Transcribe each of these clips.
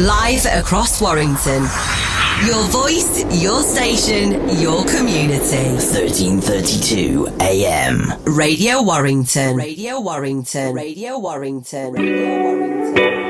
Live across Warrington. Your voice, your station, your community. 1332 AM. Radio Warrington. Radio Warrington. Radio Warrington. Radio Warrington.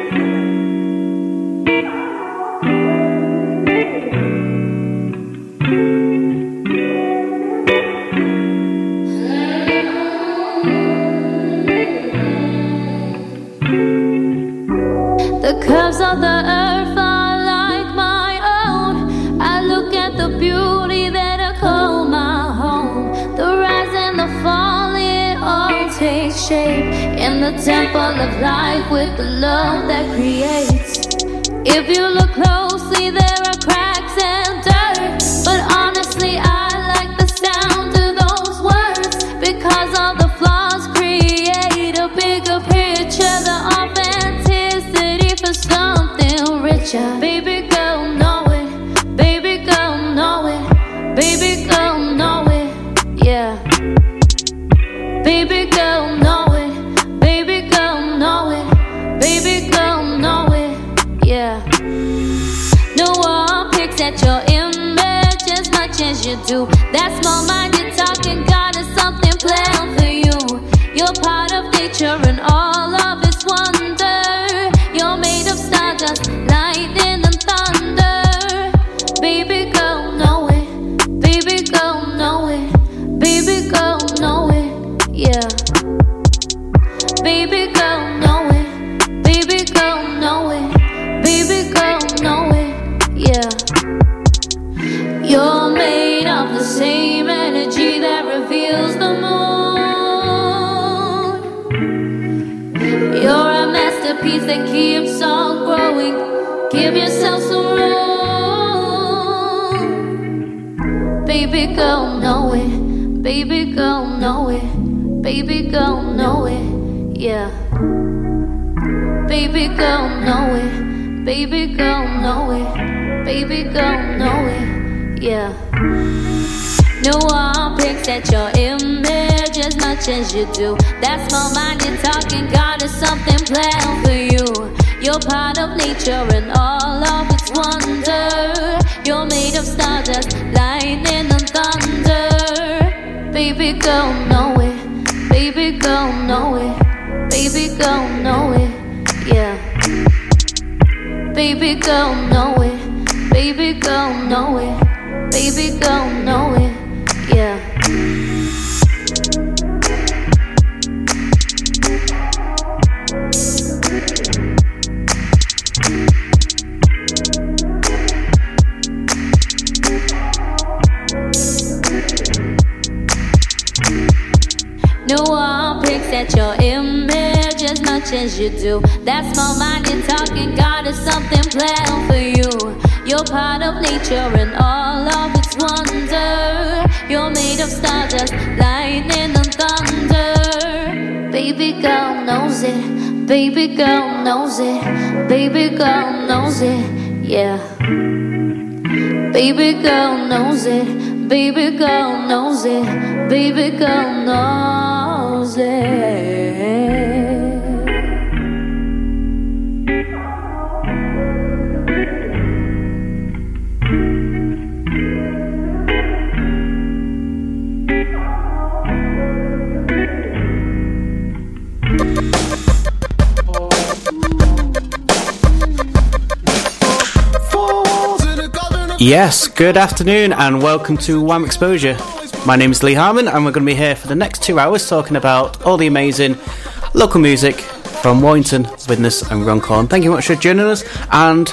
Curves of the earth are like my own. I look at the beauty that I call my home. The rise and the fall, it all takes shape in the temple of life with the love that creates. If you look closely, there Yes, good afternoon and welcome to Wham Exposure. My name is Lee Harmon and we're going to be here for the next two hours talking about all the amazing local music from Warrington, Widnes and Runcorn. Thank you much for joining us and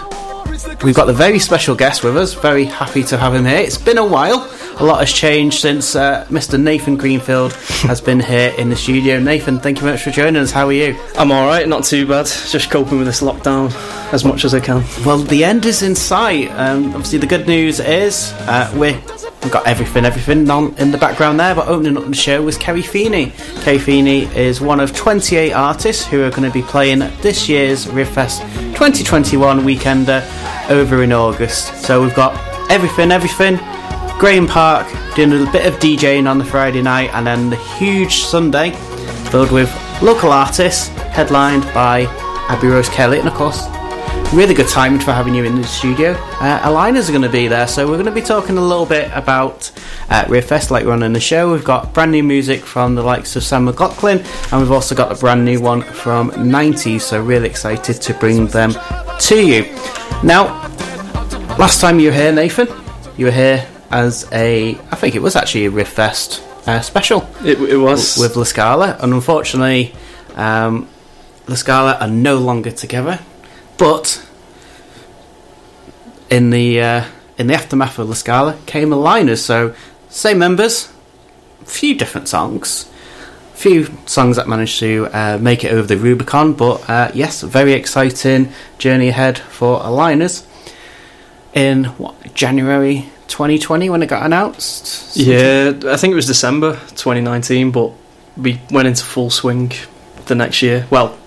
we've got the very special guest with us. Very happy to have him here. It's been a while. A lot has changed since uh, Mr. Nathan Greenfield has been here in the studio. Nathan, thank you very much for joining us. How are you? I'm alright, not too bad. Just coping with this lockdown as much as I can. Well, the end is in sight. Um, obviously, the good news is uh, we've got everything, everything on in the background there. But opening up the show was Kerry Feeney. Kerry Feeney is one of 28 artists who are going to be playing this year's Rivfest 2021 weekender over in August. So we've got everything, everything. Graham Park doing a bit of DJing on the Friday night, and then the huge Sunday filled with local artists, headlined by Abby Rose Kelly, and of course really good timing for having you in the studio. Uh, are going to be there, so we're going to be talking a little bit about uh, Riffest later on in the show. We've got brand new music from the likes of Sam McLaughlin, and we've also got a brand new one from 90s, so really excited to bring them to you. Now, last time you were here, Nathan, you were here as a, I think it was actually a Riffest uh, special It, it was. with La Scala, and unfortunately, um, La Scala are no longer together. But in the uh, in the aftermath of La Scala came Aligners, so same members, few different songs, few songs that managed to uh, make it over the Rubicon. But uh, yes, very exciting journey ahead for Aligners in what January 2020 when it got announced. yeah, I think it was December 2019, but we went into full swing the next year. Well,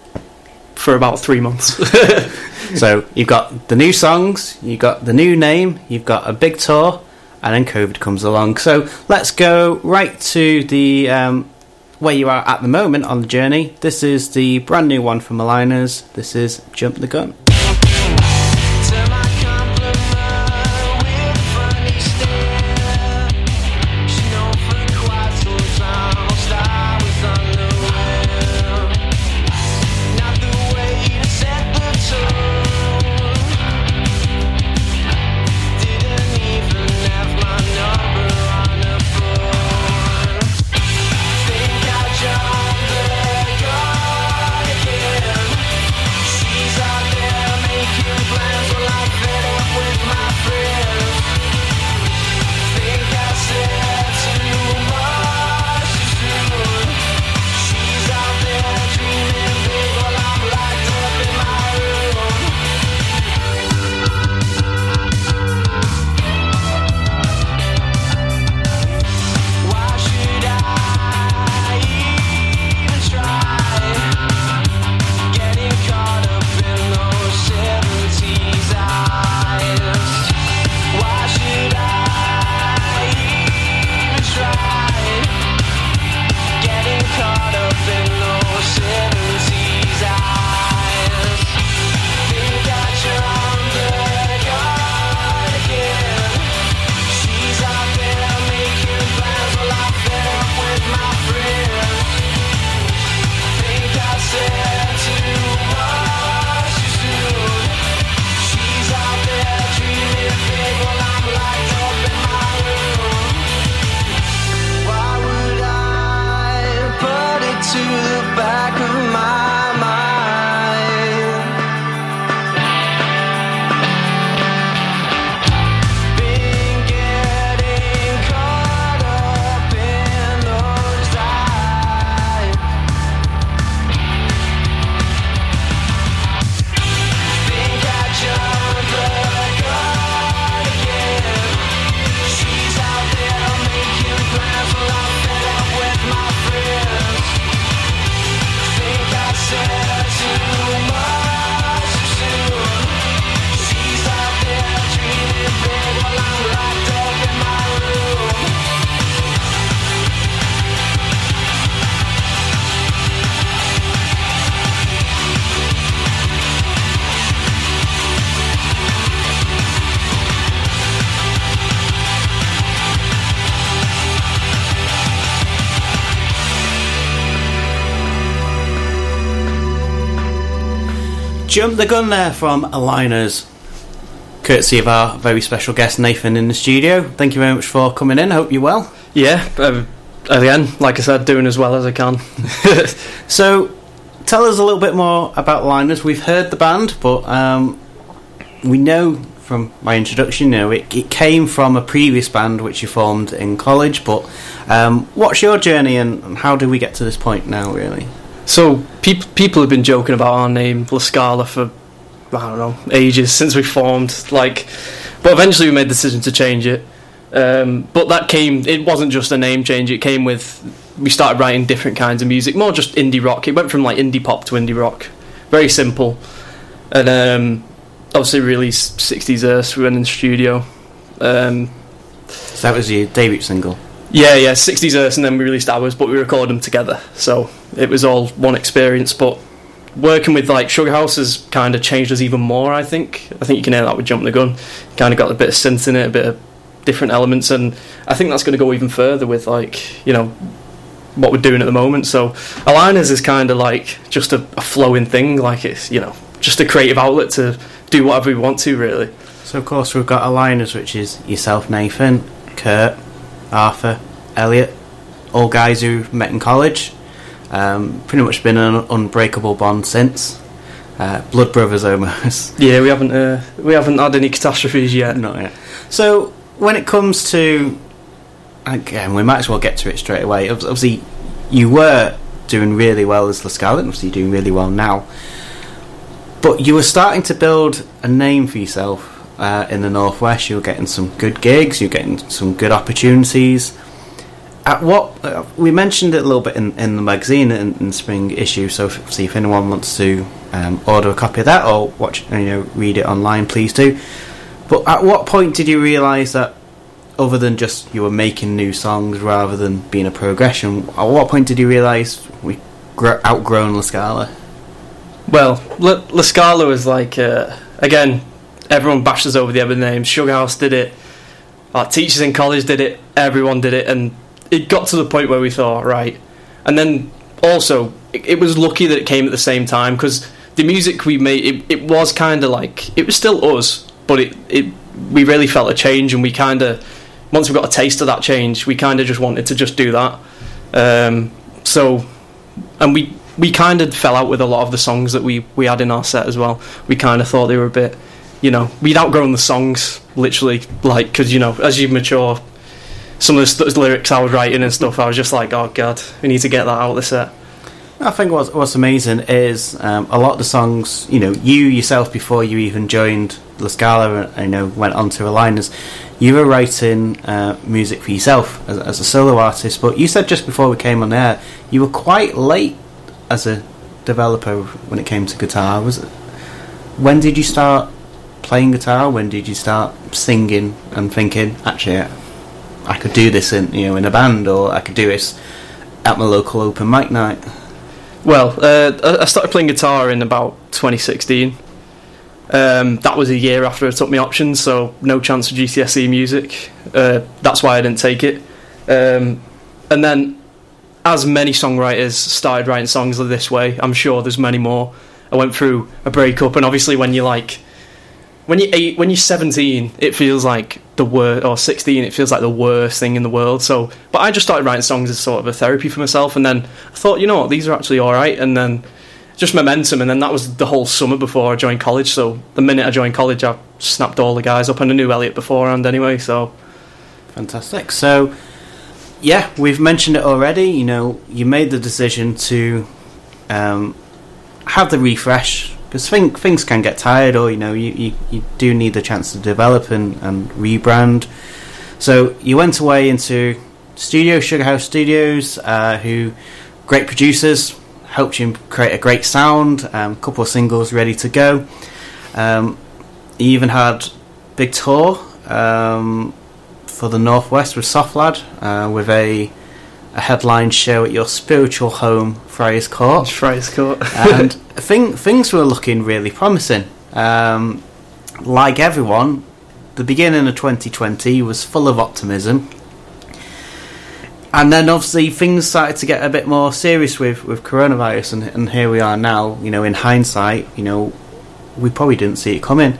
for about three months. So you've got the new songs, you've got the new name, you've got a big tour, and then COVID comes along. So let's go right to the um, where you are at the moment on the journey. This is the brand new one from Aligners. This is Jump the Gun. Jump the Gun there from Aligners. Courtesy of our very special guest Nathan in the studio. Thank you very much for coming in. I Hope you're well. yeah, um, again, like I said, doing as well as I can. So, tell us a little bit more about Liners. We've heard the band, but um, we know from my introduction, you know, it, it came from a previous band which you formed in college. But um, what's your journey and, and how do we get to this point now, really? So peop- people have been joking about our name, La Scala, for I don't know ages since we formed. Like, but eventually we made the decision to change it. Um, but that came. It wasn't just a name change. It came with we started writing different kinds of music, more just indie rock. It went from like indie pop to indie rock, very simple. And um, obviously released 60s Earth. We went in the studio. Um, So that was your debut single. Yeah, yeah, 60s Earth, and then we released ours, but we recorded them together. So it was all one experience. But working with like Sugar House has kind of changed us even more. I think. I think you can hear that with Jump the Gun. Kind of got a bit of synth in it, a bit of different elements, and I think that's going to go even further with like you know what we're doing at the moment. So Aligners is kind of like just a, a flowing thing, like it's you know just a creative outlet to do whatever we want to really. So of course we've got aligners, which is yourself, Nathan, Kurt, Arthur, Elliot, all guys who met in college. Um, pretty much been an unbreakable bond since. Uh, blood brothers almost. Yeah, we haven't uh, we haven't had any catastrophes yet. Not yet. So when it comes to again, we might as well get to it straight away. Obviously, you were doing really well as La Scala, and obviously you're doing really well now. But you were starting to build a name for yourself uh, in the northwest. You were getting some good gigs. You're getting some good opportunities. At what uh, we mentioned it a little bit in, in the magazine in, in spring issue. So, if, see if anyone wants to um, order a copy of that or watch, you know, read it online, please do. But at what point did you realise that, other than just you were making new songs rather than being a progression, at what point did you realise we gr- outgrown La Scala? Well, La, La Scala was like uh, again, everyone bashes over the other names. Sugar House did it. Our teachers in college did it. Everyone did it, and it got to the point where we thought, right. And then also, it, it was lucky that it came at the same time because the music we made, it, it was kind of like it was still us, but it, it we really felt a change, and we kind of once we got a taste of that change, we kind of just wanted to just do that. Um, so, and we we kind of fell out with a lot of the songs that we we had in our set as well. We kind of thought they were a bit, you know, we'd outgrown the songs literally, like because you know as you mature, some of the st- lyrics I was writing and stuff, I was just like, oh god, we need to get that out of the set. I think what's, what's amazing is um, a lot of the songs, you know, you yourself before you even joined La Scala and you know went on to Aligners, you were writing uh, music for yourself as, as a solo artist. But you said just before we came on air, you were quite late as a developer when it came to guitar. Was it? When did you start playing guitar? When did you start singing and thinking, actually, I could do this in you know in a band, or I could do this at my local open mic night? Well, uh, I- started playing guitar in about 2016. Um, that was a year after I took my options, so no chance for GCSE music. Uh, that's why I didn't take it. Um, and then, as many songwriters started writing songs this way, I'm sure there's many more. I went through a breakup, and obviously, when you're like, when you're eight, when you're 17, it feels like the worst, or 16, it feels like the worst thing in the world. So, but I just started writing songs as sort of a therapy for myself, and then I thought, you know what, these are actually all right, and then just momentum, and then that was the whole summer before I joined college. So the minute I joined college, I snapped all the guys up, and I knew Elliot beforehand anyway. So Fantastic. So, yeah, we've mentioned it already. You know, you made the decision to um, have the refresh because thing, things can get tired, or you know, you, you, you do need the chance to develop and, and rebrand. So you went away into studio Sugar House Studios, uh, who great producers helped you create a great sound. A um, couple of singles ready to go. Um, you even had big tour. Um, for the Northwest with Soft Lad, uh, with a, a headline show at your spiritual home, Friars Court. Friars Court. and thing, things were looking really promising. Um, like everyone, the beginning of 2020 was full of optimism. And then obviously things started to get a bit more serious with, with coronavirus, and, and here we are now. You know, in hindsight, you know, we probably didn't see it coming.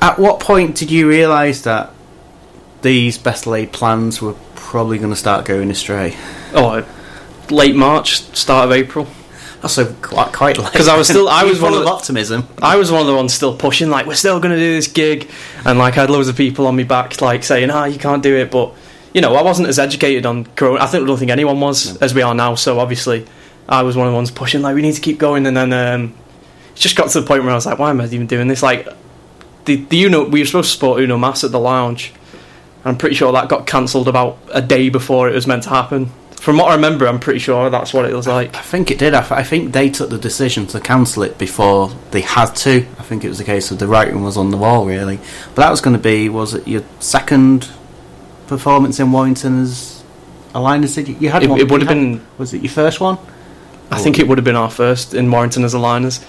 At what point did you realise that these best laid plans were probably going to start going astray? oh, late March, start of April. Also, quite, quite late. 'Cause I was still- I was one of the- optimism. I was one of the ones still pushing, like, we're still going to do this gig. And, like, I had loads of people on me back, like, saying, ah, you can't do it. But, you know, I wasn't as educated on Corona. I think, I don't think anyone was as we are now. So, obviously, I was one of the ones pushing, like, we need to keep going. And then um, it just got to the point where I was like, why am I even doing this? Like, the, the Uno, we were supposed to support Uno Mas at the lounge. I'm pretty sure that got cancelled about a day before it was meant to happen. From what I remember, I'm pretty sure that's what it was like. I think it did. I, th- I think they took the decision to cancel it before they had to. I think it was a case of the writing was on the wall, really. But that was going to be, was it your second performance in Warrington as a line? Did you, you had It- one? it would have been- Was it your first one? I think it would have been our first in Warrington as a liners.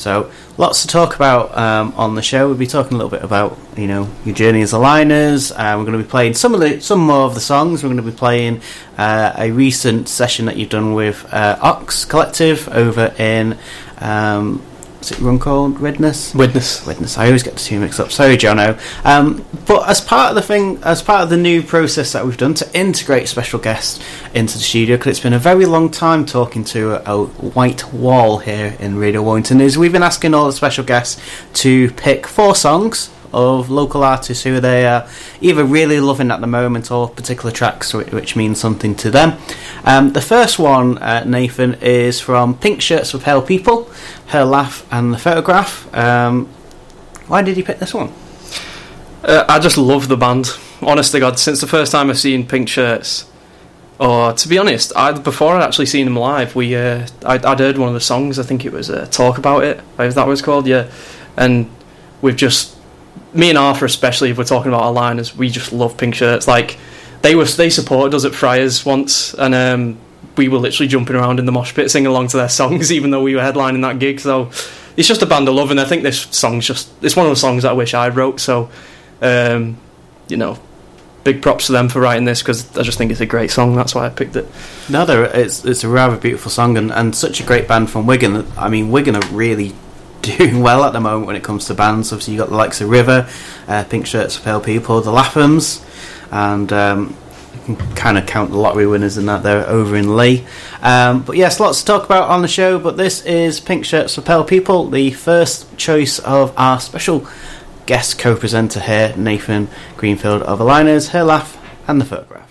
So, lots to talk about um, on the show. We'll be talking a little bit about, you know, your journey as a liners. Uh, we're going to be playing some of the, some more of the songs. We're going to be playing uh, a recent session that you've done with uh, Ox Collective over in, um, what's it run called? Redness? Widnes. Widnes. I always get the two mixed up. Sorry, Jono. Um, but as part of the thing, as part of the new process that we've done to integrate special guests into the studio, because it's been a very long time talking to a, a white wall here in Radio Warrington, is we've been asking all the special guests to pick four songs of local artists who they are either really loving at the moment or particular tracks which, mean something to them. Um, the first one, uh, Nathan, is from Pink Shirts for Pale People, Her Laugh and the Photograph. Um, why did you pick this one? Uh, I just love the band. Honest to God, since the first time I've seen Pink Shirts, or to be honest, I before I'd actually seen them live, we uh, I'd, I'd heard one of the songs. I think it was uh, "Talk About It," that was called, yeah. And we've just me and Arthur, especially if we're talking about our liners, we just love Pink Shirts. Like they were, they supported us at Friars once, and um, we were literally jumping around in the mosh pit singing along to their songs, even though we were headlining that gig. So it's just a band of love, and I think this song's just it's one of the songs that I wish I wrote. So um, you know, big props to them for writing this because I just think it's a great song. That's why I picked it. No, it's it's a rather beautiful song and, and such a great band from Wigan. I mean, Wigan are really doing well at the moment when it comes to bands. Obviously, you have got the likes of River, uh, Pink Shirts for Pale People, the Lathums, and um, you can kind of count the lottery winners in that they're over in Leigh. Um, but yes, lots to talk about on the show. But this is Pink Shirts for Pale People, the first choice of our special guest co-presenter here, Nathan Greenfield of Aligners, Her Laugh, and the Photograph.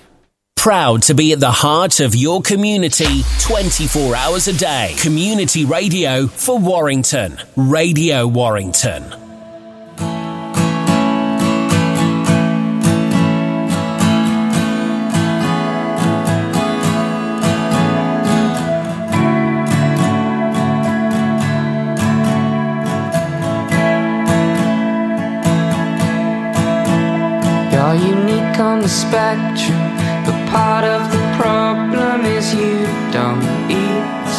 Proud to be at the heart of your community 24 hours a day. Community radio for Warrington. Radio Warrington. You're unique on the spectrum, but part of the problem is you don't eat.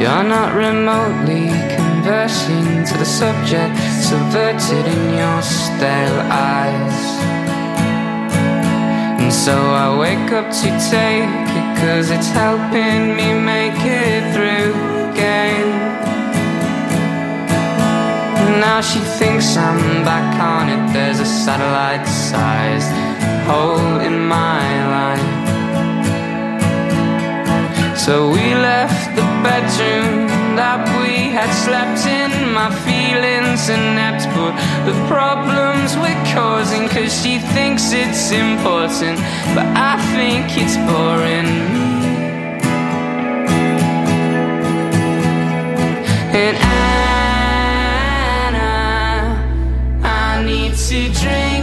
You're not remotely conversing to the subject, subverted in your stale eyes. And so I wake up to take it, cause it's helping me make it through again. Now she thinks I'm back on it. There's a satellite sized hole in my line. So we left the bedroom that we had slept in. My feelings inept, but the problems we're causing. Cause she thinks it's important, but I think it's boring. And Anna, I need to drink.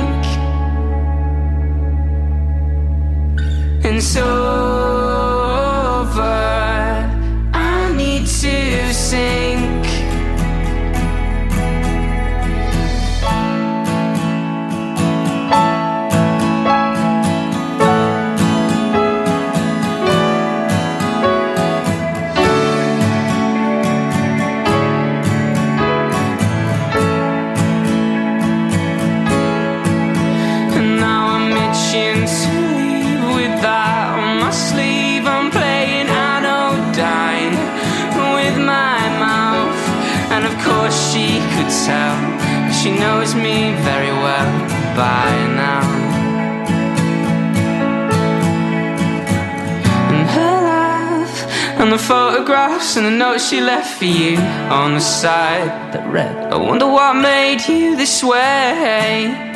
And sober, by now. And her laugh, and the photographs, and the notes she left for you on the side that read, I wonder what made you this way.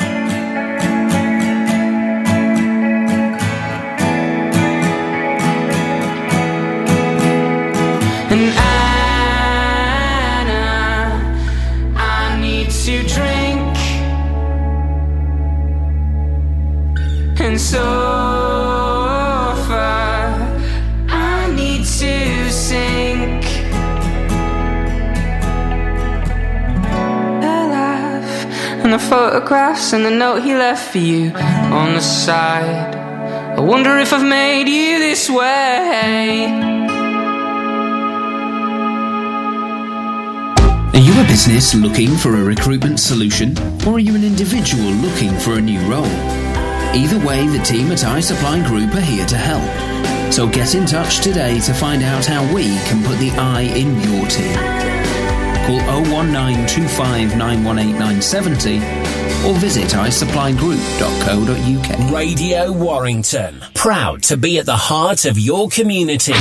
The photographs and the note he left for you on the side I wonder if I've made you this way. Are you a business looking for a recruitment solution? Or are you an individual looking for a new role? Either way, the team at iSupply Group are here to help. So get in touch today to find out how we can put the I in your team. Call 01925918970 or visit iSupplyGroup.co.uk. Radio Warrington. Proud to be at the heart of your community.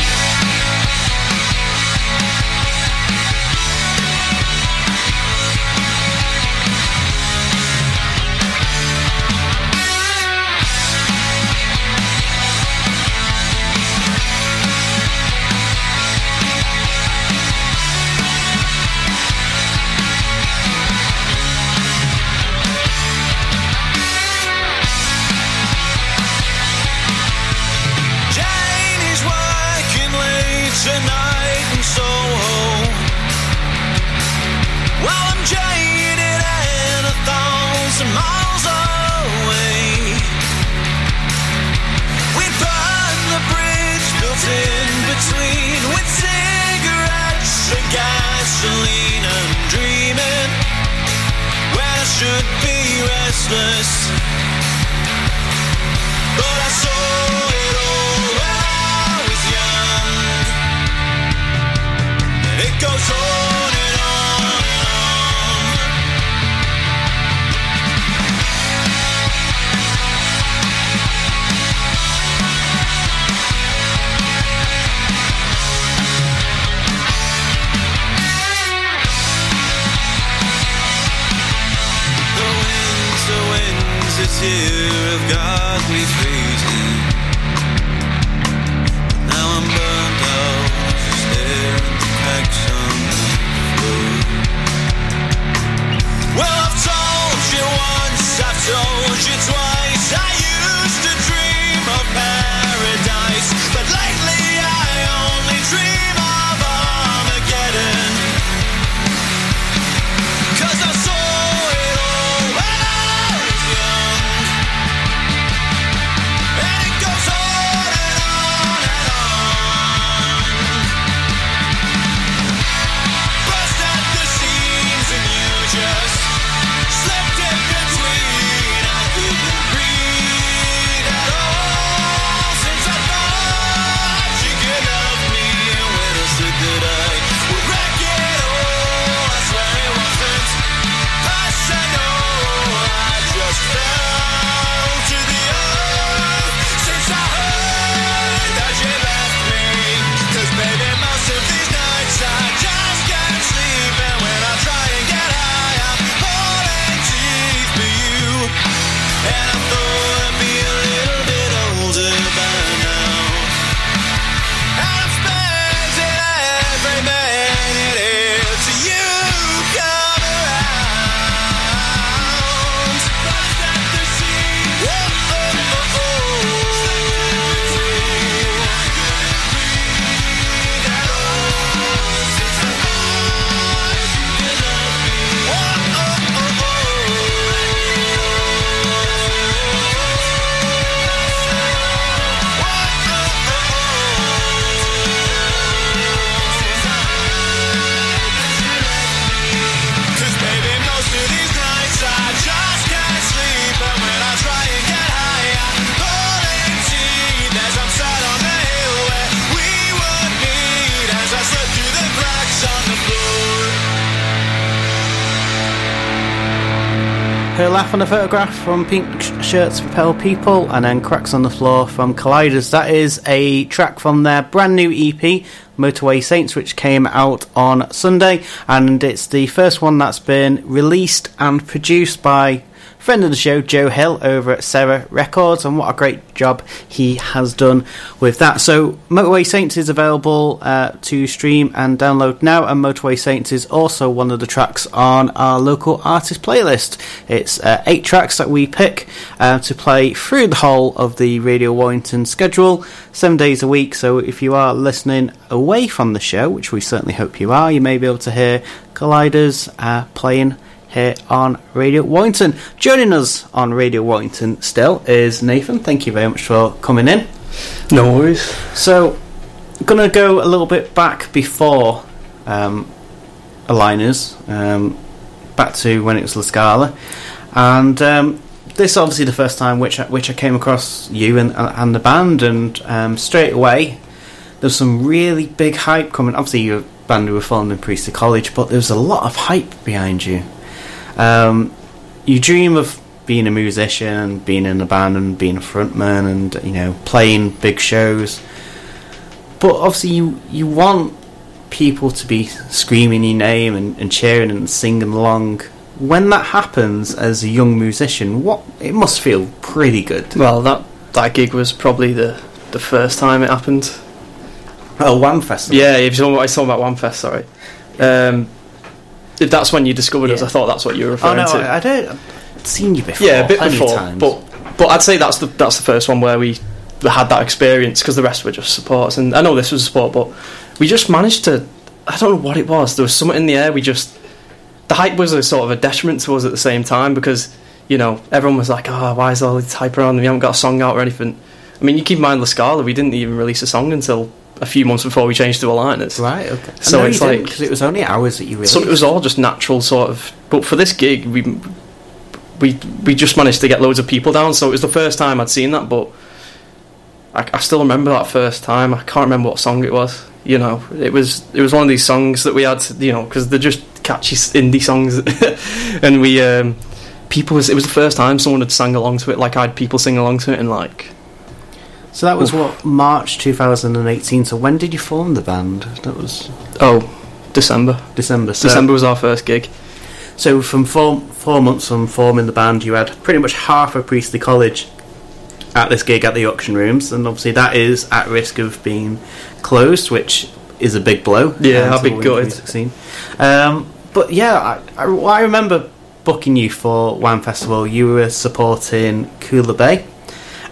Laugh on a photograph from Pink Sh- Shirts Repel People, and then Cracks on the Floor from Colliders. That is a track from their brand new EP, Motorway Saints, which came out on Sunday, and it's the first one that's been released and produced by friend of the show, Joe Hill, over at Sarah Records, and what a great job he has done with that. So, Motorway Saints is available uh, to stream and download now, and Motorway Saints is also one of the tracks on our local artist playlist. It's uh, eight tracks that we pick uh, to play through the whole of the Radio Warrington schedule, seven days a week. So, if you are listening away from the show, which we certainly hope you are, you may be able to hear Colliders uh, playing here on Radio Warrington. Joining us on Radio Warrington still is Nathan. Thank you very much for coming in. No worries. So, gonna go a little bit back before um, Aligners, um, back to when it was La Scala, and um, this is obviously the first time which I, which I came across you and and the band, and um, straight away there's some really big hype coming. Obviously, you're a band who were formed in Priestley College, but there was a lot of hype behind you. Um, you dream of being a musician, being in a band, and being a frontman, and you know playing big shows. But obviously, you you want people to be screaming your name and, and cheering and singing along. When that happens as a young musician, what it must feel pretty good. Well, that that gig was probably the the first time it happened. Oh, Wham Festival. Yeah, if you're talking, I talking about One Fest. Sorry. Um, if that's when you discovered us, I thought that's what you were Oh referring no, to. I, I don't. I've seen you before. yeah, a bit before, but but I'd say that's the that's the first one where we had that experience because the rest were just supports, and I know this was a support, but we just managed to. I don't know what it was. There was something in the air. We just the hype was a sort of a detriment to us at the same time because you know everyone was like, "Oh, why is all this hype around? We haven't got a song out or anything." I mean, you keep in mind La Scala. We didn't even release a song until a few months before we changed to Aligners. right, okay. So it's like- 'cause it was only hours that you released. So it was all just natural sort of. But for this gig, we we we just managed to get loads of people down. So it was the first time I'd seen that, but I, I still remember that first time. I can't remember what song it was. You know, it was it was one of these songs that we had. You know, because they're just catchy indie songs, and we um, people was it was the first time someone had sang along to it. Like I had people sing along to it, and like So that was what March 2018. So when did you form the band? That was oh December. December. So, December was our first gig. So from four four months from forming the band, you had pretty much half of Priestley College at this gig at the auction rooms, and obviously that is at risk of being closed, which is a big blow. Yeah, to be gutted. Um, but yeah, I, I, I remember booking you for Wham Festival. You were supporting Cooler Bay.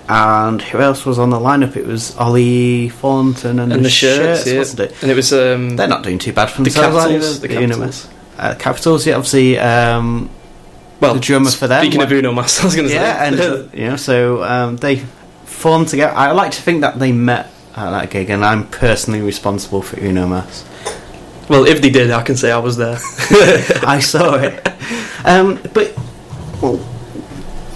And who else was on the lineup? It was Ollie Thornton and, And the shirts, yeah. wasn't it? And it was um, They're not doing too bad for the themselves. Capitals. they? The know, Capitals. uh, Capitals, yeah, obviously. Um, Well, the drummer for them, Speaking what- of Uno Mas, I was going to yeah, say. and uh, you know, so um, they formed together. I like to think that they met at that gig, and I'm personally responsible for Uno Mas. well, if they did, I can say I was there. I saw it, um, but well,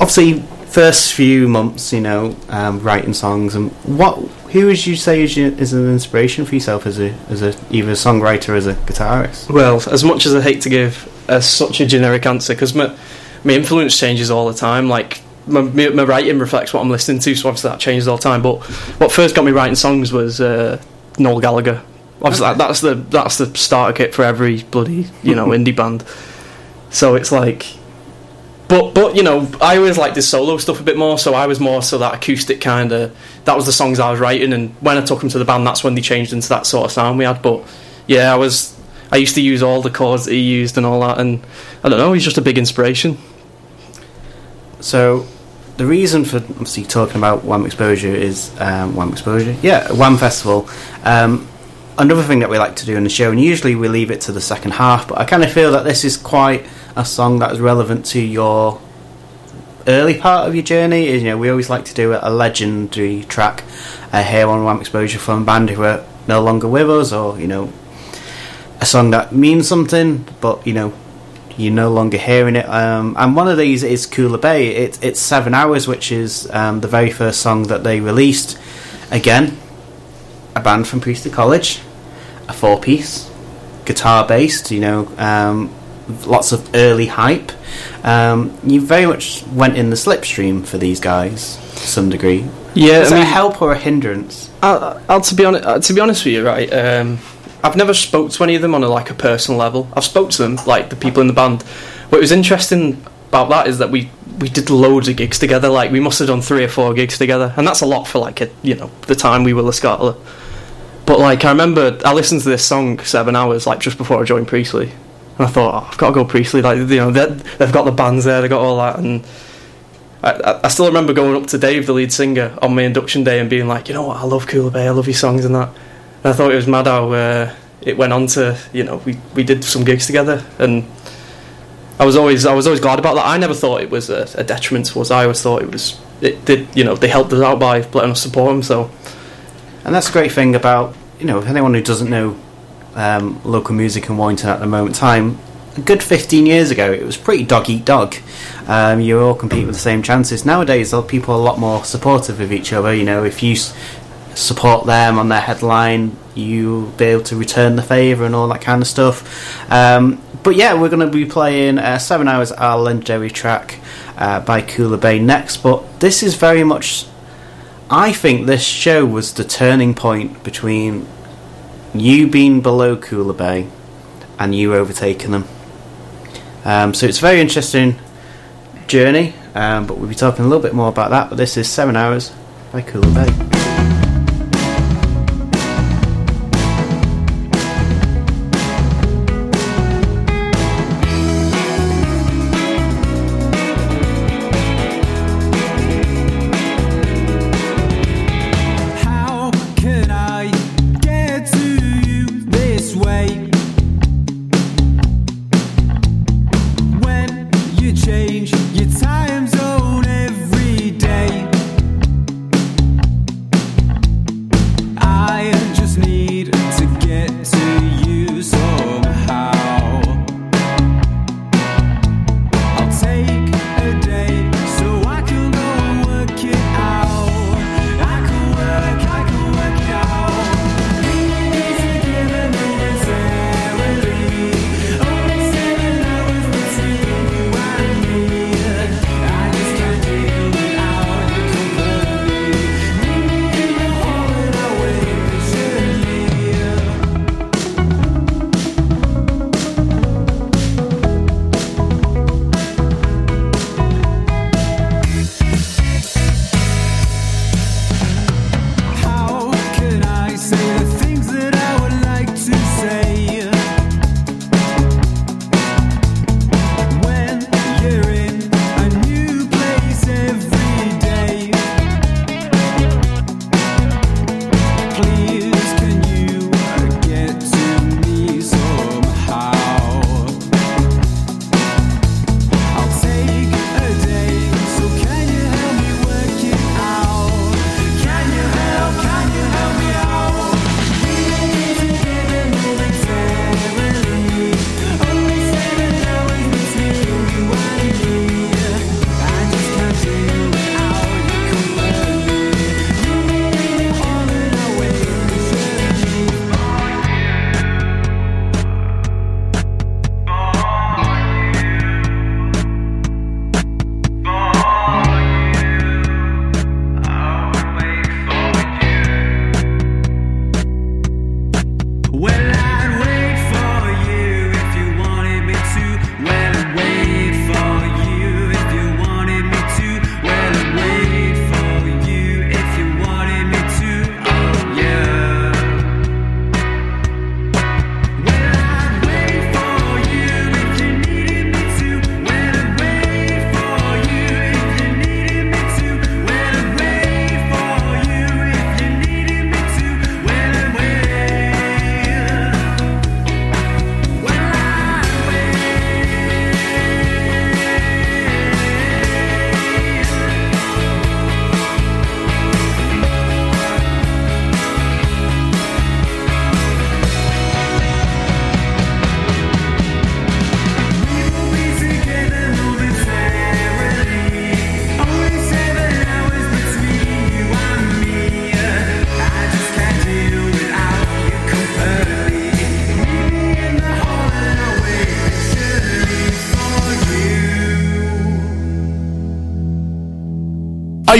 obviously, first few months, you know, um, writing songs, and what who would you say is, your, is an inspiration for yourself as a as a either a songwriter or as a guitarist? well, as much as I hate to give a, such a generic answer, because my, my influence changes all the time. Like, my, my, writing reflects what I'm listening to, so obviously that changes all the time. But what first got me writing songs was uh, Noel Gallagher. Obviously, Okay. that, that's the that's the starter kit for every bloody you know indie band. So it's like, but but you know, I always liked his solo stuff a bit more. So I was more so that acoustic kind of. That was the songs I was writing, and when I took them to the band, that's when they changed into that sort of sound we had. But yeah, I was. I used to use all the chords that he used and all that, and I don't know. He's just a big inspiration. So, the reason for obviously talking about Wham Exposure is um, Wham Exposure, yeah, Wham Festival. Um, another thing that we like to do in the show, and usually we leave it to the second half, but I kind of feel that this is quite a song that is relevant to your early part of your journey. Is you know we always like to do a, legendary track uh, here on Wham Exposure from a band who are no longer with us, or you know a song that means something, but you know you're no longer hearing it. Um, and one of these is Cooler Bay. It, it's seven hours, which is um, the very first song that they released. Again, a band from Priestley College, a four piece, guitar based, you know, um, lots of early hype. Um, you very much went in the slipstream for these guys to some degree. Yeah, Is I it a mean- help or a hindrance? I'll, I'll to be honest, uh, to be honest with you, right? Um, I've never spoke to any of them on a like a personal level. I've spoke to them, like the people in the band. What was interesting about that is that we we did loads of gigs together. Like we must have done three or four gigs together, and that's a lot for like a you know the time we were La Scala. But like I remember, I listened to this song seven hours like just before I joined Priestley, and I thought oh, I've got to go Priestley. Like you know they- they've got the bands there, they've got all that, and I, I- still remember going up to Dave, the lead singer, on my induction day and being like, you know what, I love Cooler Bay, I love your songs and that. And I thought it was mad how uh, it went on to, you know, we, we did some gigs together and I was always I was always glad about that. I never thought it was a, a detriment to us. I always thought it was it did you know they helped us out by letting us support them. So And that's the great thing about, you know, anyone who doesn't know um, local music in Warrington at the moment time, a good 15 years ago, it was pretty dog eat dog. Um, you all compete with the same chances. Nowadays, people are a lot more supportive of each other. You know, if you s- support them on their headline, you'll be able to return the favour and all that kind of stuff. Um, but yeah, we're going to be playing uh, Seven Hours, our legendary track uh, by Cooler Bay next. But this is very much I think this show was the turning point between you being below Cooler Bay and you overtaking them. Um, so it's a very interesting journey, um, but we'll be talking a little bit more about that. But this is Seven Hours by Cooler Bay.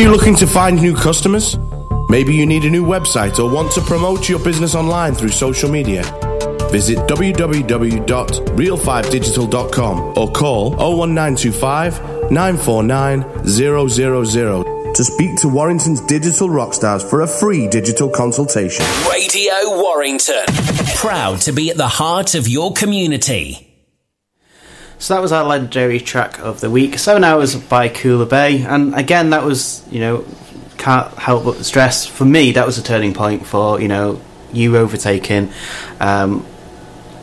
Are you looking to find new customers? Maybe you need a new website or want to promote your business online through social media. Visit www.real5digital.com or call 01925 949 000 to speak to Warrington's digital rockstars for a free digital consultation. Radio Warrington. Proud to be at the heart of your community. So that was our legendary track of the week, Seven Hours by Cooler Bay, and again, that was you know can't help but stress for me that was a turning point for you know you overtaking um,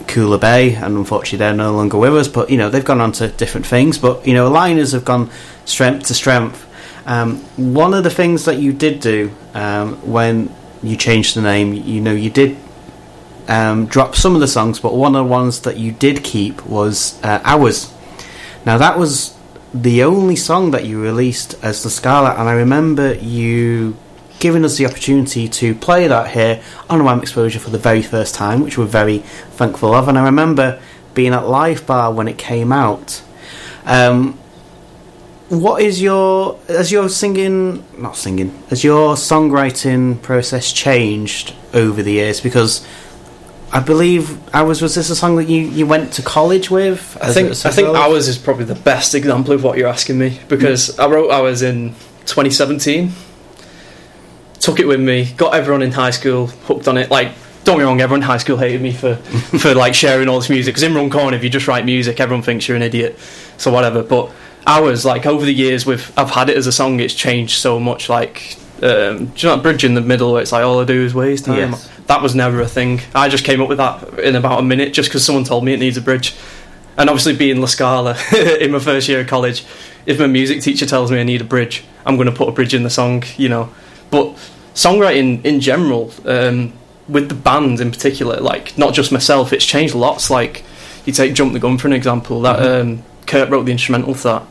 Cooler Bay, and unfortunately they're no longer with us. But you know they've gone on to different things. But you know Liners have gone strength to strength. Um, one of the things that you did do um, when you changed the name, you know, you did um, drop some of the songs, but one of the ones that you did keep was uh, Hours. Now that was the only song that you released as the Scarlet, and I remember you giving us the opportunity to play that here on Wham Exposure for the very first time, which we're very thankful of. And I remember being at Live Bar when it came out. Um, what is your as your singing not singing as your songwriting process changed over the years because I believe ours was this a song that you, you went to college with? I think I think ours is probably the best example of what you're asking me because I wrote ours in 2017. Took it with me, got everyone in high school hooked on it. Like, don't get me wrong, everyone in high school hated me for for like sharing all this music. Because in Runcorn, if you just write music, everyone thinks you're an idiot. So whatever. But ours, like over the years, with I've had it as a song, it's changed so much. Like, um, do you know that bridge in the middle where it's like all I do is waste time? Yes. That was never a thing. I just came up with that in about a minute just because someone told me it needs a bridge. And obviously, being La Scala in my first year of college, if my music teacher tells me I need a bridge, I'm going to put a bridge in the song, you know. But songwriting in general, um, with the band in particular, like not just myself, it's changed lots. Like you take "Jump the Gun" for an example. That um, Kurt wrote the instrumental for that.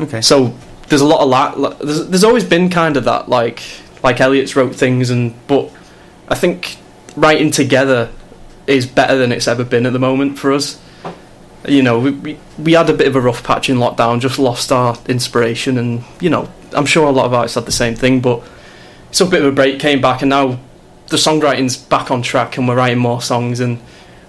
Okay. So there's a lot of that. There's, there's always been kind of that, like like Elliot's wrote things, and but I think writing together is better than it's ever been at the moment for us. You know, we, we we had a bit of a rough patch in lockdown, just lost our inspiration, and you know, I'm sure a lot of artists had the same thing, but it's a bit of a break, came back, and now the songwriting's back on track, and we're writing more songs, and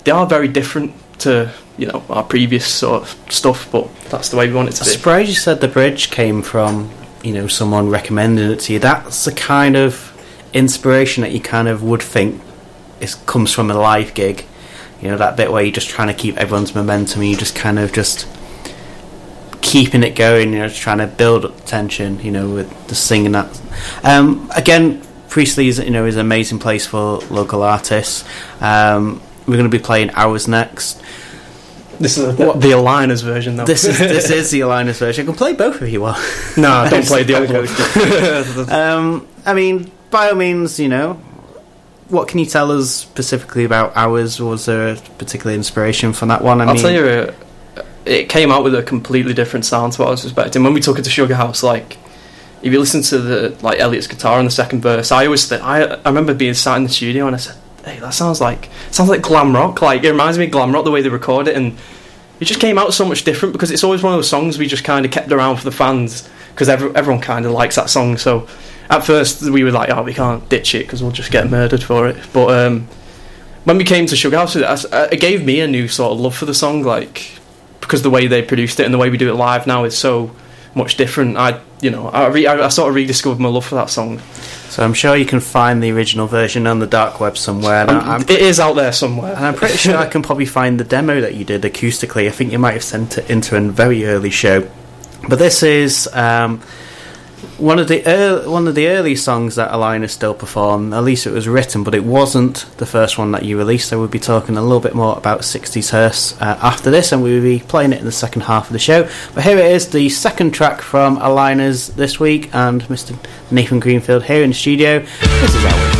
they are very different to you know our previous sort of stuff, but that's the way we want it to I'm be. surprised you said the bridge came from, you know, someone recommending it to you. That's the kind of inspiration that you kind of would think is comes from a live gig. You know, that bit where you're just trying to keep everyone's momentum and you just kind of just keeping it going, you know, just trying to build up tension, you know, with the singing that. Um, again, Priestley is, you know, is an amazing place for local artists. Um, we're going to be playing Hours next. This is the, the Aligners version, though. This is this is the Aligners version. I can play both if you want. no, don't play the old one. Um, I mean, by all means, you know, what can you tell us specifically about ours? Was there a particular inspiration for that one? I I'll mean, tell you, uh, it came out with a completely different sound to what I was expecting. When we took it to Sugar House, like, if you listen to the like Elliot's guitar in the second verse, I always th- I I remember being sat in the studio and I said, "Hey, that sounds like sounds like glam rock. Like it reminds me of glam rock the way they record it, and it just came out so much different because it's always one of those songs we just kind of kept around for the fans because every, everyone kind of likes that song. So at first we were like, "Oh, we can't ditch it because we'll just get murdered for it," but um, when we came to Sugar House, it, it gave me a new sort of love for the song, like because the way they produced it and the way we do it live now is so much different. I, you know, I, re- I, I sort of rediscovered my love for that song. so I'm sure you can find the original version on the dark web somewhere. And, I- I'm, it is out there somewhere. and I'm pretty sure I can probably find the demo that you did acoustically. I think you might have sent it into a very early show. But this is um, one of the ear one of the early songs that Aligners still performed. At least it was written, but it wasn't the first one that you released. So we'll be talking a little bit more about 60s Hearse uh, after this, and we'll be playing it in the second half of the show. But here it is, the second track from Aligners this week, and Mr. Nathan Greenfield here in the studio. This is ours.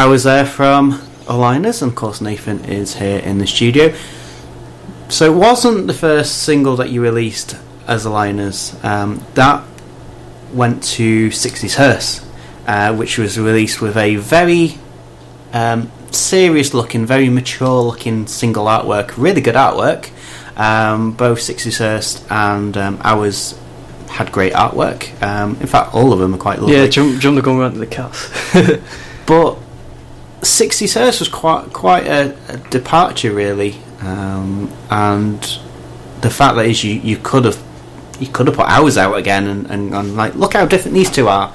I was there from Aligners, and of course Nathan is here in the studio. So it wasn't the first single that you released as Aligners. Um, that went to 60s Hearse, uh, which was released with a very um, serious looking, very mature looking single artwork. Really good artwork. Um, both 60s Hearse and um, ours had great artwork. Um, in fact, all of them are quite lovely. Yeah, jump, jump the gun around to the cast. but 60 Hearse was quite quite a, a departure really. Um, and the fact that is you, you could have you could have put ours out again and, and, and like look how different these two are.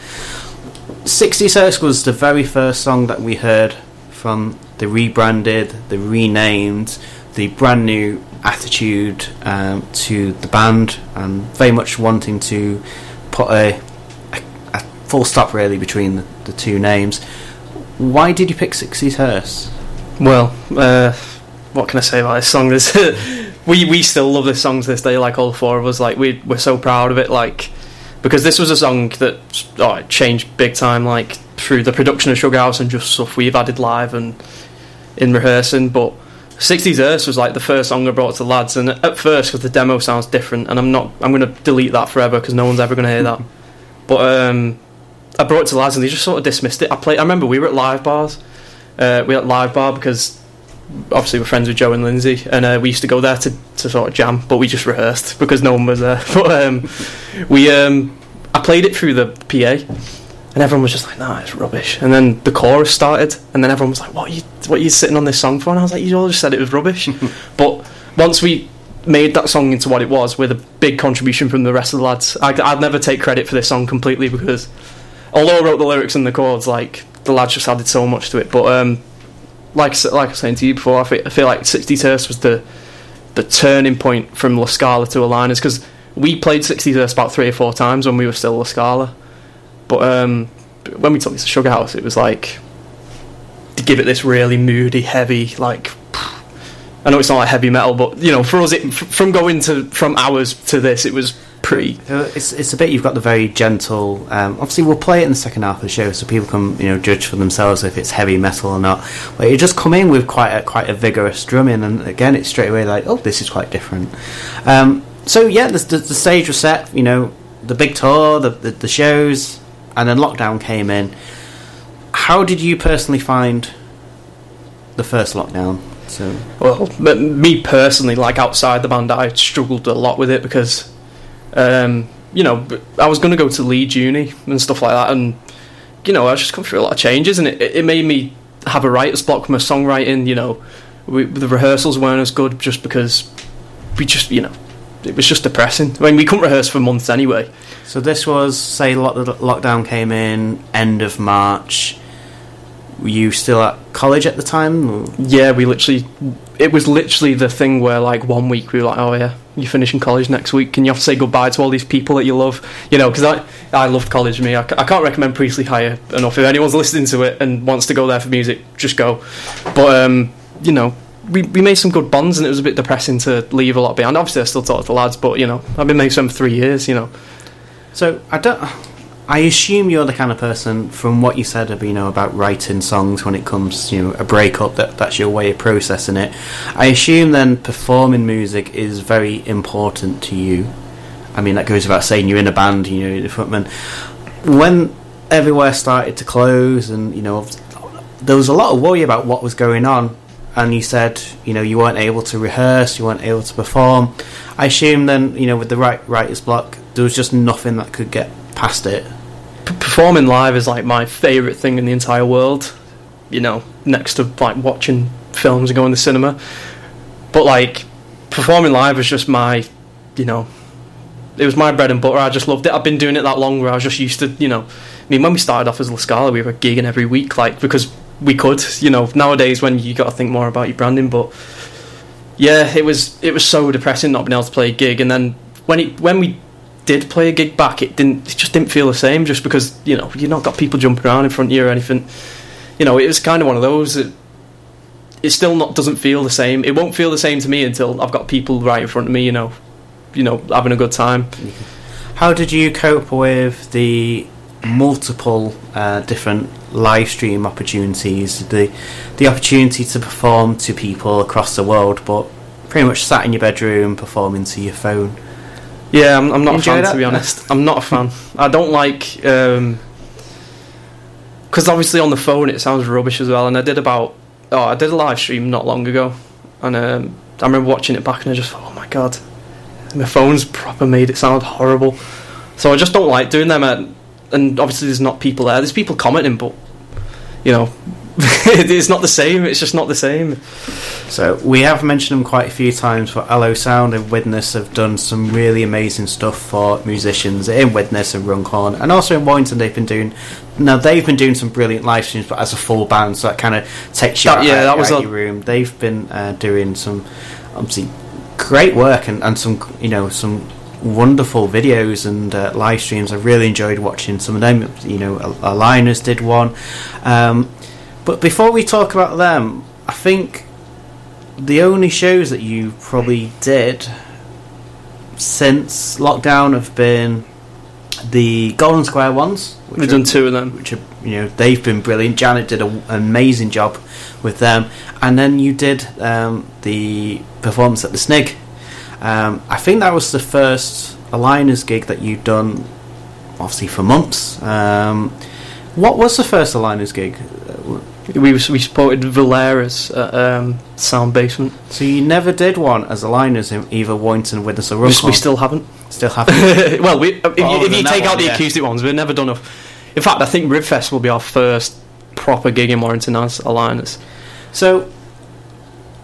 60 Hearse was the very first song that we heard from the rebranded the renamed the brand new attitude um, to the band and very much wanting to put a, a, a full stop really between the, the two names why did you pick 60s Hearse? Well, uh, what can I say about this song? We we still love this song to this day. Like all four of us, like we we're so proud of it. Like because this was a song that oh, changed big time. Like through the production of Sugar House and just stuff we've added live and in rehearsing. But 60s Hearse was like the first song I brought to the lads, and at first because the demo sounds different, and I'm not I'm gonna delete that forever because no one's ever gonna hear that. But um, I brought it to the lads and they just sort of dismissed it. I played. I remember we were at live bars. Uh, we were at live bar because obviously we're friends with Joe and Lindsay, and uh, we used to go there to, to sort of jam, but we just rehearsed because no one was there. But um, we um, I played it through the PA, and everyone was just like, "Nah, it's rubbish." And then the chorus started, and then everyone was like, "What are you what are you sitting on this song for?" And I was like, "You all just said it was rubbish." but once we made that song into what it was with a big contribution from the rest of the lads, I, I'd never take credit for this song completely because although I wrote the lyrics and the chords, like the lads just added so much to it. But um, like like I was saying to you before, I feel, I feel like 60s Hearse was the the turning point from La Scala to Aligners because we played 60s Hearse about three or four times when we were still La Scala. But um, when we took this to Sugar House, it was like to give it this really moody, heavy, like. I know it's not like heavy metal, but you know, for us, it, from going to from hours to this, it was pretty. It's, it's a bit you've got the very gentle. Um, obviously, we'll play it in the second half of the show, so people can you know judge for themselves if it's heavy metal or not. But you just come in with quite a, quite a vigorous drumming, and again, it's straight away like, oh, this is quite different. Um, so yeah, the, the, the stage was set. You know, the big tour, the, the the shows, and then lockdown came in. How did you personally find the first lockdown? So Well, me personally, like outside the band, I struggled a lot with it because, um, you know, I was going to go to Leeds Uni and stuff like that, and you know, I was just come through a lot of changes, and it, it made me have a writer's block with my songwriting. You know, we, the rehearsals weren't as good just because we just, you know, it was just depressing. I mean, we couldn't rehearse for months anyway. So this was say lockdown came in end of March. Were you still at college at the time? or- Yeah, we literally. It was literally the thing where, like, one week we were like, "Oh yeah, you're finishing college next week, and you have to say goodbye to all these people that you love." You know, because I I loved college. Me, I, I can't recommend Priestley Higher enough. If anyone's listening to it and wants to go there for music, just go. But um, you know, we we made some good bonds, and it was a bit depressing to leave a lot behind. Obviously, I still talk to the lads, but you know, I've been mates with them for three years. You know, So I don't. I assume you're the kind of person, from what you said, you know, about writing songs when it comes, you know, a breakup. That that's your way of processing it. I assume then performing music is very important to you. I mean, that goes without saying. You're in a band, you know, the frontman. When everywhere started to close, and you know, there was a lot of worry about what was going on. And you said, you know, you weren't able to rehearse, you weren't able to perform. I assume then, you know, with the right writer's block, there was just nothing that could get past it. P- performing live is like my favorite thing in the entire world. You know, next to like watching films and going to cinema. But like performing live was just my, you know, it was my bread and butter. I just loved it. I've been doing it that long where I was just used to, you know. I mean, when we started off as La Scala, we were gigging every week, like because we could. You know, nowadays when you got to think more about your branding, but yeah, it was it was so depressing not being able to play a gig. And then when it when we did play a gig back, it didn't it just didn't feel the same. Just because you know you've not got people jumping around in front of you or anything. You know, it was kind of one of those. That it still not doesn't feel the same. It won't feel the same to me until I've got people right in front of me. You know, you know, having a good time. How did you cope with the multiple uh, different live stream opportunities, the the opportunity to perform to people across the world, but pretty much sat in your bedroom performing to your phone. Yeah, I'm, I'm not a fan that? to be honest. I'm not a fan. I don't like because obviously on the phone it sounds rubbish as well. And I did about oh I did a live stream not long ago, and um, I remember watching it back and I just thought oh my god, my phone's proper made it sound horrible. So I just don't like doing them. At, and obviously there's not people there. There's people commenting, but you know. it's not the same. It's just not the same. So we have mentioned them quite a few times, For Allo Sound and Widnes have done some really amazing stuff for musicians in Widnes and Runcorn, and also in Warrington. They've been doing now. They've been doing some brilliant live streams, but as a full band, so that kind of takes you That- out, yeah, out- that was out a- your room. They've been uh, doing some obviously great work and, and some you know some wonderful videos and uh, live streams. I really enjoyed watching some of them. You know, Al- Aligners did one. Um, but before we talk about them, I think the only shows that you probably did since lockdown have been the Golden Square ones. which We've are- done two of them. which are you know they've been brilliant. Janet did a, an amazing job with them, and then you did um, the performance at the Snig. Um, I think that was the first Aligners gig that you'd done, obviously for months. Um, what was the first Aligners gig? We we supported Valera's at um, Sound Basement. So you never did one as a Aligners in either Warrington, Widnes, or We, Runcorn. we still haven't. still haven't. well, we, if, you, if you take out the yeah. acoustic ones, we've never done a. In fact, I think Ribfest will be our first proper gig in Warrington as aligners. So,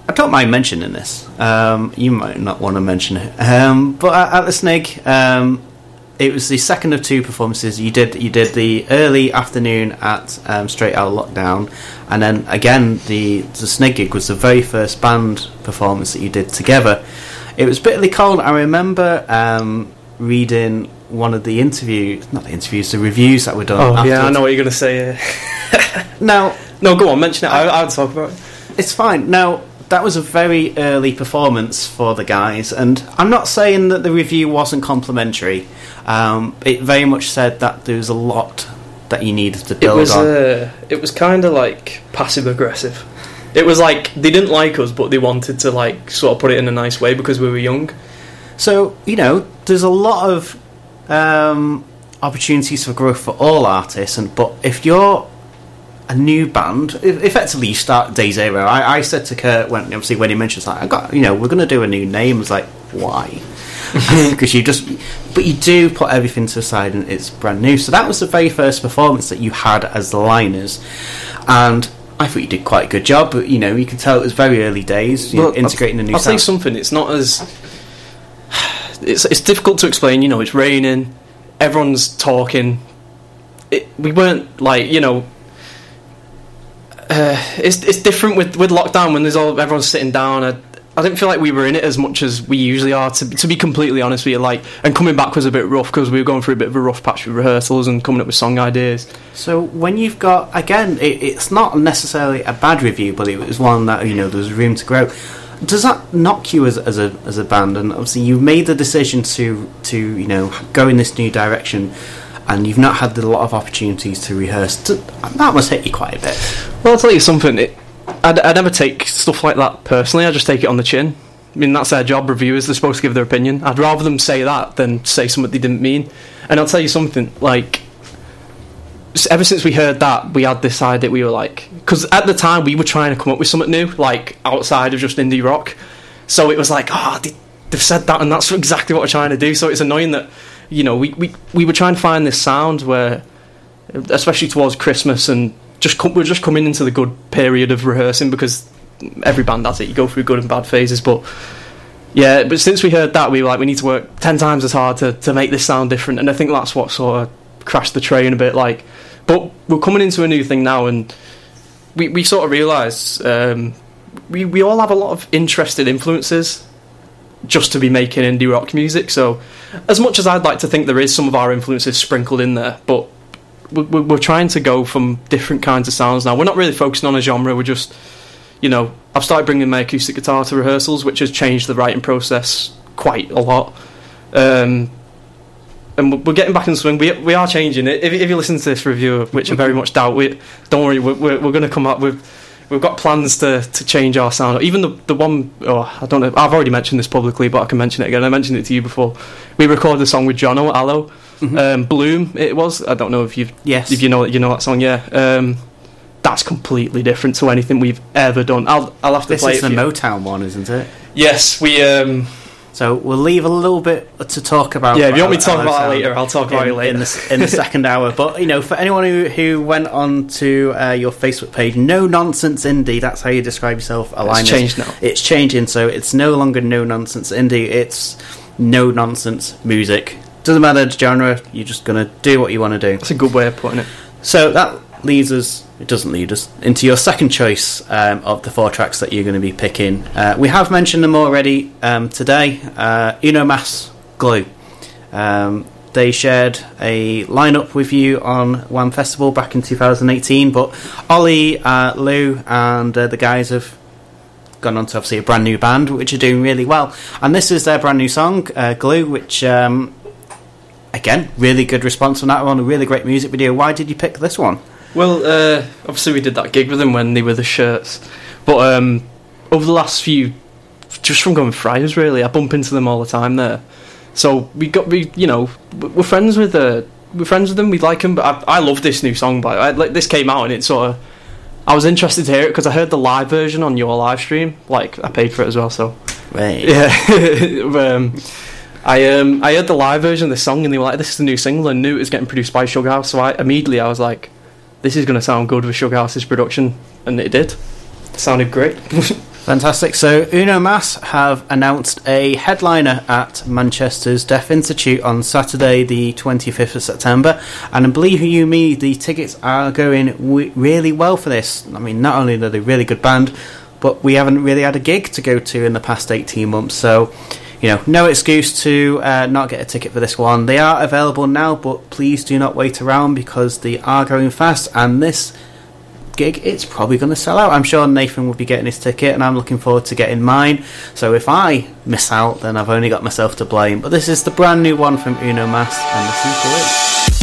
I don't mind mentioning this. Um, you might not want to mention it, um, but at, at the Snake, um, it was the second of two performances. You did you did the early afternoon at um, Straight Out of Lockdown, and then again the the Snake gig was the very first band performance that you did together. It was bitterly cold. I remember um, reading one of the interviews, not the interviews, the reviews that were done. Oh yeah, I know what you're going to say. Uh, Now, no, go on, mention it. I, I'll talk about it. it's fine. Now, that was a very early performance for the guys, and I'm not saying that the review wasn't complimentary. Um, it very much said that there was a lot that you needed to It build was on. uh, it was kind of like passive aggressive. It was like they didn't like us, but they wanted to like sort of put it in a nice way because we were young. So, you know, there's a lot of um, opportunities for growth for all artists, and but if you're a new band, effectively you start day zero. I, I said to Kurt when obviously when he mentions that I got you know we're going to do a new name. I was like, why? Because you just, but you do put everything to the side and it's brand new. So that was the very first performance that you had as the Liners, and I thought you did quite a good job. But you know, you can tell it was very early days. You know, integrating the new I'll say something. It's not as. It's it's difficult to explain. You know, it's raining. Everyone's talking. It, we weren't like you know. Uh, it's it's different with, with lockdown when there's all everyone's sitting down. I, I didn't feel like we were in it as much as we usually are. To to be completely honest with you, like and coming back was a bit rough because we were going through a bit of a rough patch with rehearsals and coming up with song ideas. So when you've got again, it, it's not necessarily a bad review, but it was one that you know there's room to grow. Does that knock you as, as a as a band? And obviously, you've made the decision to to you know go in this new direction, and you've not had a lot of opportunities to rehearse. That must hit you quite a bit. Well, I'll tell you something. It, I'd, I never take stuff like that personally. I just take it on the chin. I mean, that's their job. Reviewers, they're supposed to give their opinion. I'd rather them say that than say something they didn't mean. And I'll tell you something. Like, ever since we heard that, we had this idea. We were like, because at the time we were trying to come up with something new, like outside of just indie rock. So it was like, oh, they've said that, and that's exactly what we're trying to do. So it's annoying that, you know, we, we, we were trying to find this sound where especially towards Christmas and just we're just coming into the good period of rehearsing because every band has it. You go through good and bad phases, but yeah. But since we heard that, we were like, we need to work ten times as hard to to make this sound different, and I think that's what sort of crashed the train a bit. Like, but we're coming into a new thing now, and we we sort of realise um, we we all have a lot of interested influences just to be making indie rock music. So, as much as I'd like to think there is some of our influences sprinkled in there, but we're, we're trying to go from different kinds of sounds now. We're not really focusing on a genre. We're just, you know, I've started bringing my acoustic guitar to rehearsals, which has changed the writing process quite a lot. Um, and we're- we're getting back in the swing. We we are changing it. If, if you listen to this review, which I very much doubt, we don't worry. We're, we're, we're going to come up with. We've got plans to, to change our sound. Even the the one, oh, I don't know. I've already mentioned this publicly, but I can mention it again. I mentioned it to you before. We recorded a song with Jono at Aloe, um, Bloom. It was. I don't know if you Yes. if you know you know that song. Yeah, um, that's completely different to anything we've ever done. I'll I'll have to This play is it. the you. Motown one, isn't it? Yes, we. Um, So we'll leave a little bit to talk about. Yeah, if you want me to talk about it later, I'll talk about in, it later. in the in the second hour. But you know, for anyone who who went on to uh, your Facebook page, no nonsense indie. That's how you describe yourself. Aligners. changed now. It's changing, so it's no longer no nonsense indie. It's no nonsense music. Doesn't matter the genre. You're just gonna do what you want to do. that's a good way of putting it. So that leads us, it doesn't lead us, into your second choice um, of the four tracks that you're going to be picking. Uh, we have mentioned them already um, today uh, Uno Mas Glue. Um, they shared a lineup with you on One Festival back in 2018, but Ollie, uh, Lou, and uh, the guys have gone on to obviously a brand new band, which are doing really well. And this is their brand new song, uh, Glue, which. Um, Again, really good response from that one. A really great music video. Why did you pick this one? Well, uh, obviously we did that gig with them when they were the shirts, but um, over the last few, just from going Friars, really, I bump into them all the time there. So we got we, you know, we're friends with uh, we're friends with them. We like them, but I, I love this new song. By I, like this came out and it sort of, I was interested to hear it because I heard the live version on your live stream. Like I paid for it as well, so Right. yeah. um, I um I heard the live version of the song and they were like, "This is the new single," and knew it was getting produced by Sugar House. So I immediately I was like, "This is going to sound good with Sugar House's production," and it did. It sounded great. Fantastic. So, Uno Mas have announced a headliner at Manchester's Deaf Institute on Saturday, the 25th of September. And I believe you me, the tickets are going w- really well for this. I mean, not only are they a really good band, but we haven't really had a gig to go to in the past 18 months. So, you know, no excuse to uh, not get a ticket for this one. They are available now, but please do not wait around because they are going fast. And this gig, it's probably going to sell out. I'm sure Nathan will be getting his ticket, and I'm looking forward to getting mine. So if I miss out, then I've only got myself to blame. But this is the brand new one from Uno Mas, and this is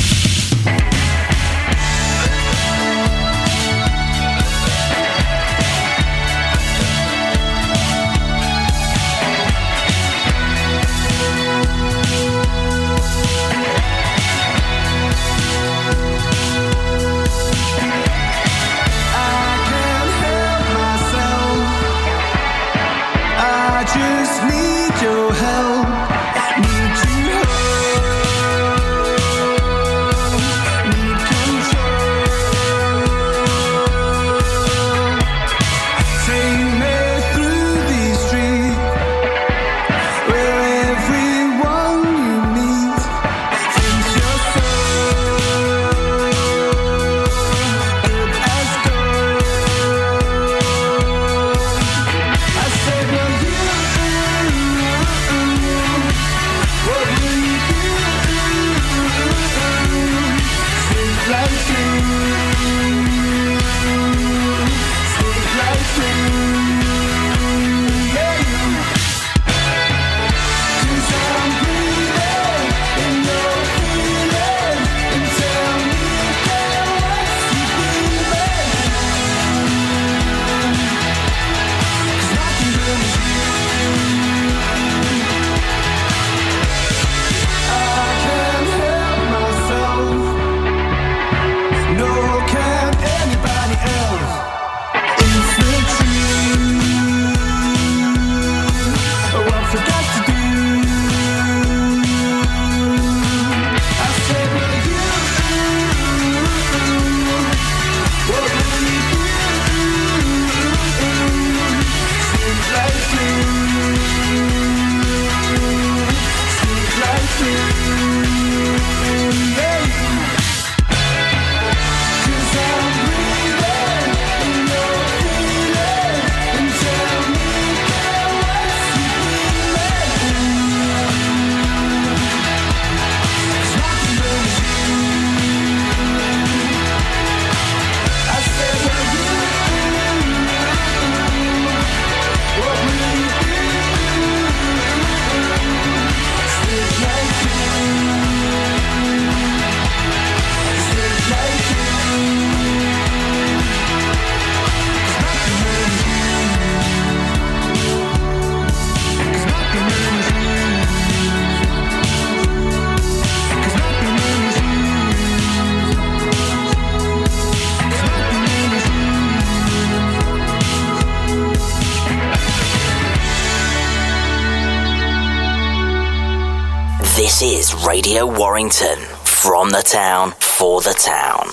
Radio Warrington. From the town, for the town.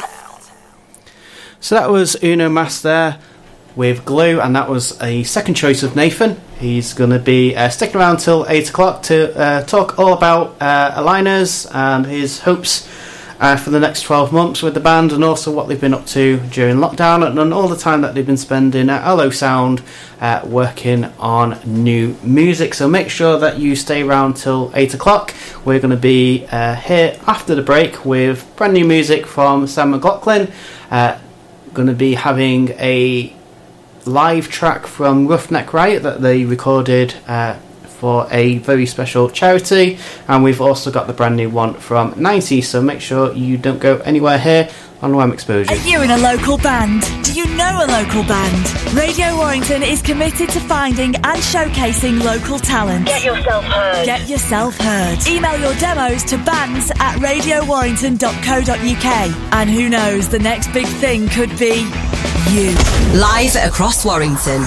So that was Uno Mas there with Glue, and that was a second choice of Nathan. He's going to be uh, sticking around till 8 o'clock to uh, talk all about uh, aligners and his hopes uh, for the next 12 months with the band and also what they've been up to during lockdown and, and all the time that they've been spending at Allo Sound uh, working on new music. So make sure that you stay around till 8 o'clock. We're going to be uh, here after the break with brand new music from Sam McLaughlin. Uh, going to be having a live track from Roughneck Riot that they recorded uh, for a very special charity, and we've also got the brand new one from 90. So make sure you don't go anywhere here on Wham Exposure. Are you in a local band? Do you know a local band? Radio Warrington is committed to finding and showcasing local talent. Get yourself heard. Get yourself heard. Email your demos to bands at radiowarrington.co.uk. And who knows, the next big thing could be you. Live across Warrington.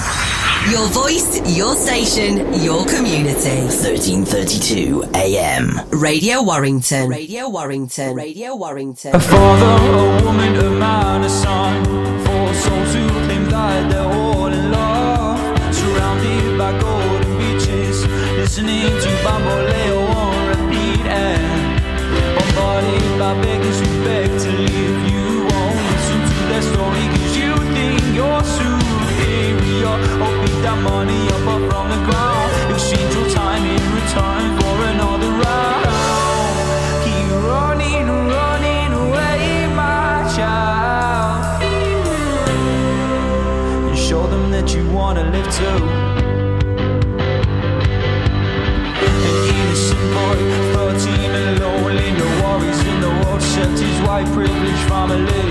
Your voice, your station, your community. 1332 AM. Radio Warrington. Radio Warrington. Radio Warrington. A father, a woman, a man, a son. Four souls who claim that they're all in love. Surrounded by golden beaches. Listening to Bamboleo on repeat. And bombarded by beggars that money up from the ground. Your time in return round. Keep running, running away, my child. And show them that you wanna live too. An innocent boy, 13 and lonely, no worries in the world, except his white privileged family. If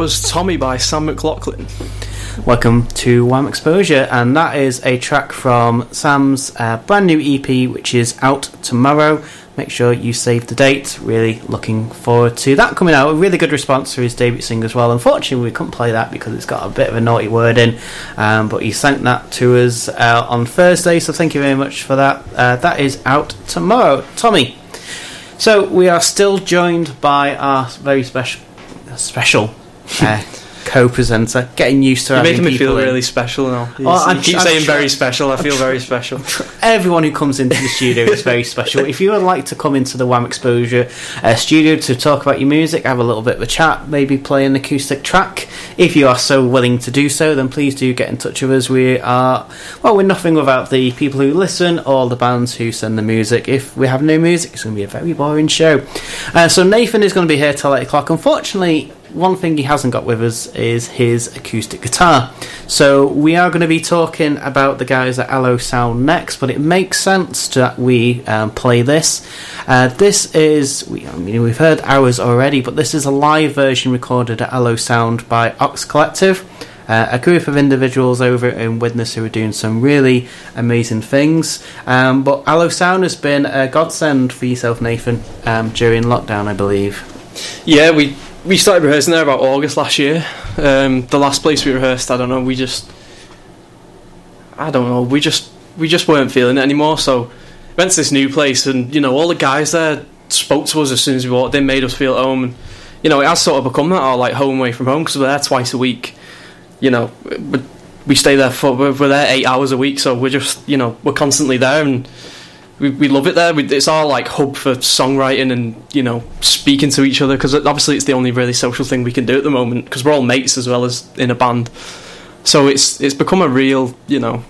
was Tommy by Sam McLaughlin. Welcome to Wham Exposure, and that is a track from Sam's uh, brand new EP, which is out tomorrow. Make sure you save the date. Really looking forward to that coming out. A really good response to his debut single as well. Unfortunately, we couldn't play that because it's got a bit of a naughty word in, um, but he sent that to us uh, on Thursday, so thank you very much for that. Uh, that is out tomorrow. Tommy. So we are still joined by our very special, special uh, co-presenter. Getting used to You're making me feel in. really special now. Well, I'm you keep I'm saying very special. I feel very special. Everyone who comes into the studio is very special. If you would like to come into the Wham Exposure uh, studio to talk about your music, have a little bit of a chat, maybe play an acoustic track, if you are so willing to do so, then please do get in touch with us. We are, well, we're nothing without the people who listen or the bands who send the music. If we have no music, it's going to be a very boring show. Uh, so Nathan is going to be here till 8 o'clock. Unfortunately, one thing he hasn't got with us is his acoustic guitar. So we are going to be talking about the guys at Allo Sound next, but it makes sense that we um, play this. Uh, this is, we, I mean, we've heard ours already, but this is a live version recorded at Allo Sound by Ox Collective. uh, a group of individuals over in Widnes who are doing some really amazing things. Um, but Allo Sound has been a godsend for yourself, Nathan, um, during lockdown, I believe. Yeah, we we started rehearsing there about August last year. Um, the last place we rehearsed, I don't know, we just, I don't know, we just we just weren't feeling it anymore. So went to this new place, and you know, all the guys there spoke to us as soon as we walked in, made us feel at home, and you know, it has sort of become that our like home away from home because we're there twice a week. You know, we, stay there for we're there eight hours a week, so we're just you know we're constantly there and we, we love it there. We, it's our like hub for songwriting and you know speaking to each other because obviously it's the only really social thing we can do at the moment because we're all mates as well as in a band. So it's it's become a real you know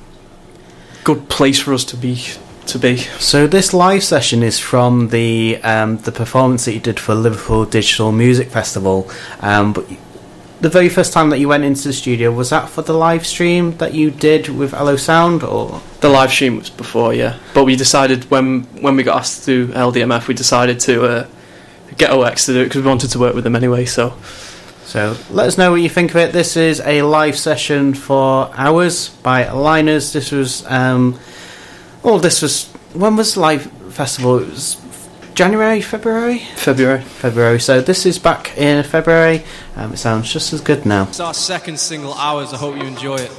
good place for us to be to be. So this live session is from the um, the performance that you did for Liverpool Digital Music Festival. Um, but the very first time that you went into the studio was that for the live stream that you did with Allo Sound, or The live stream was before, yeah, but we decided when when we got asked to do LDMF, we decided to uh, get OX to do it because we wanted to work with them anyway. So So let us know what you think of it. This is a live session for Hours by Aligners. This was, um, oh, this was, when was live festival? It was January, February? February. February. So this is back in February. Um, it sounds just as good now. It's our second single, Hours. I hope you enjoy it.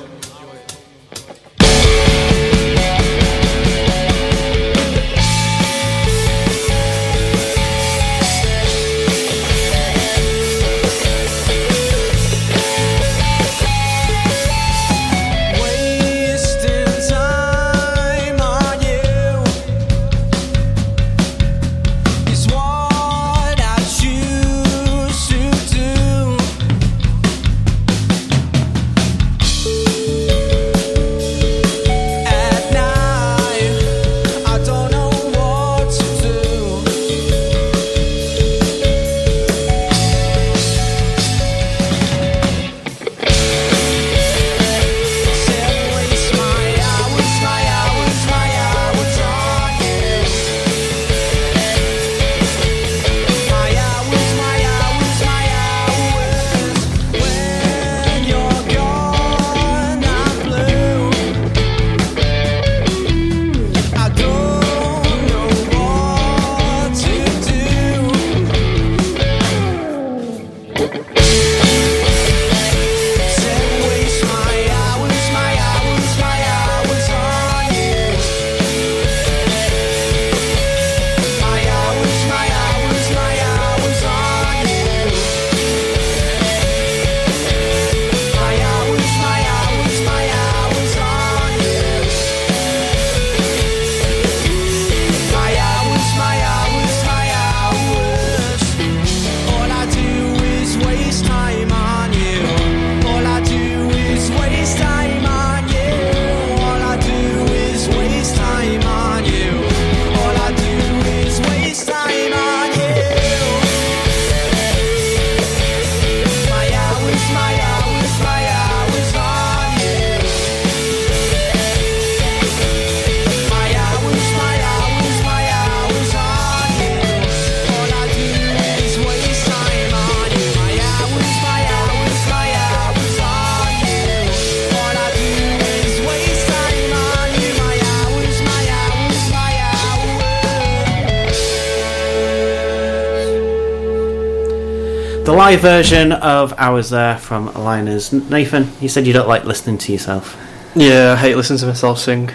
Live version of Hours There from Aligners. Nathan, you said you don't like listening to yourself. Yeah, I hate listening to myself sing.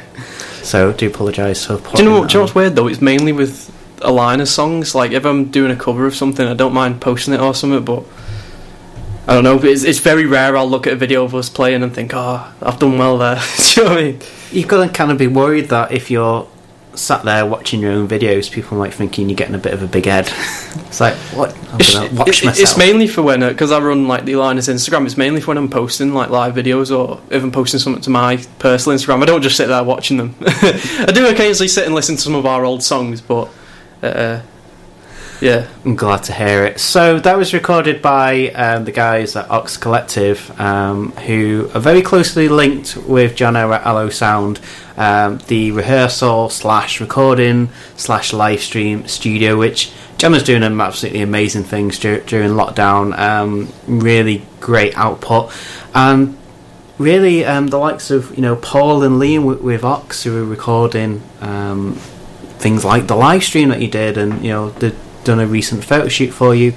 So do apologise for Do you know what? Do you know what's weird though? It's mainly with Aligners' songs. Like if I'm doing a cover of something, I don't mind posting it or something. But I don't know. It's, it's very rare. I'll look at a video of us playing and think, "Oh, I've done well there." do you know what I mean? You've got to kind of be worried that if you're sat there watching your own videos, people might thinking you're getting a bit of a big head. it's like, what? It's, watch it- myself. it's mainly for when because I run like the Linus Instagram. It's mainly for when I'm posting like live videos or if I'm posting something to my personal Instagram. I don't just sit there watching them. I do occasionally sit and listen to some of our old songs, but uh, yeah. I'm glad to hear it. So that was recorded by um, the guys at Ox Collective, um, who are very closely linked with Jono at Allo Sound. Um, the rehearsal slash recording slash live stream studio, which Jono's doing some absolutely amazing things dur- during lockdown. Um, really great output, and really um, the likes of you know Paul and Liam with, with Ox who were recording um, things like the live stream that you did, and you know they've done a recent photo shoot for you.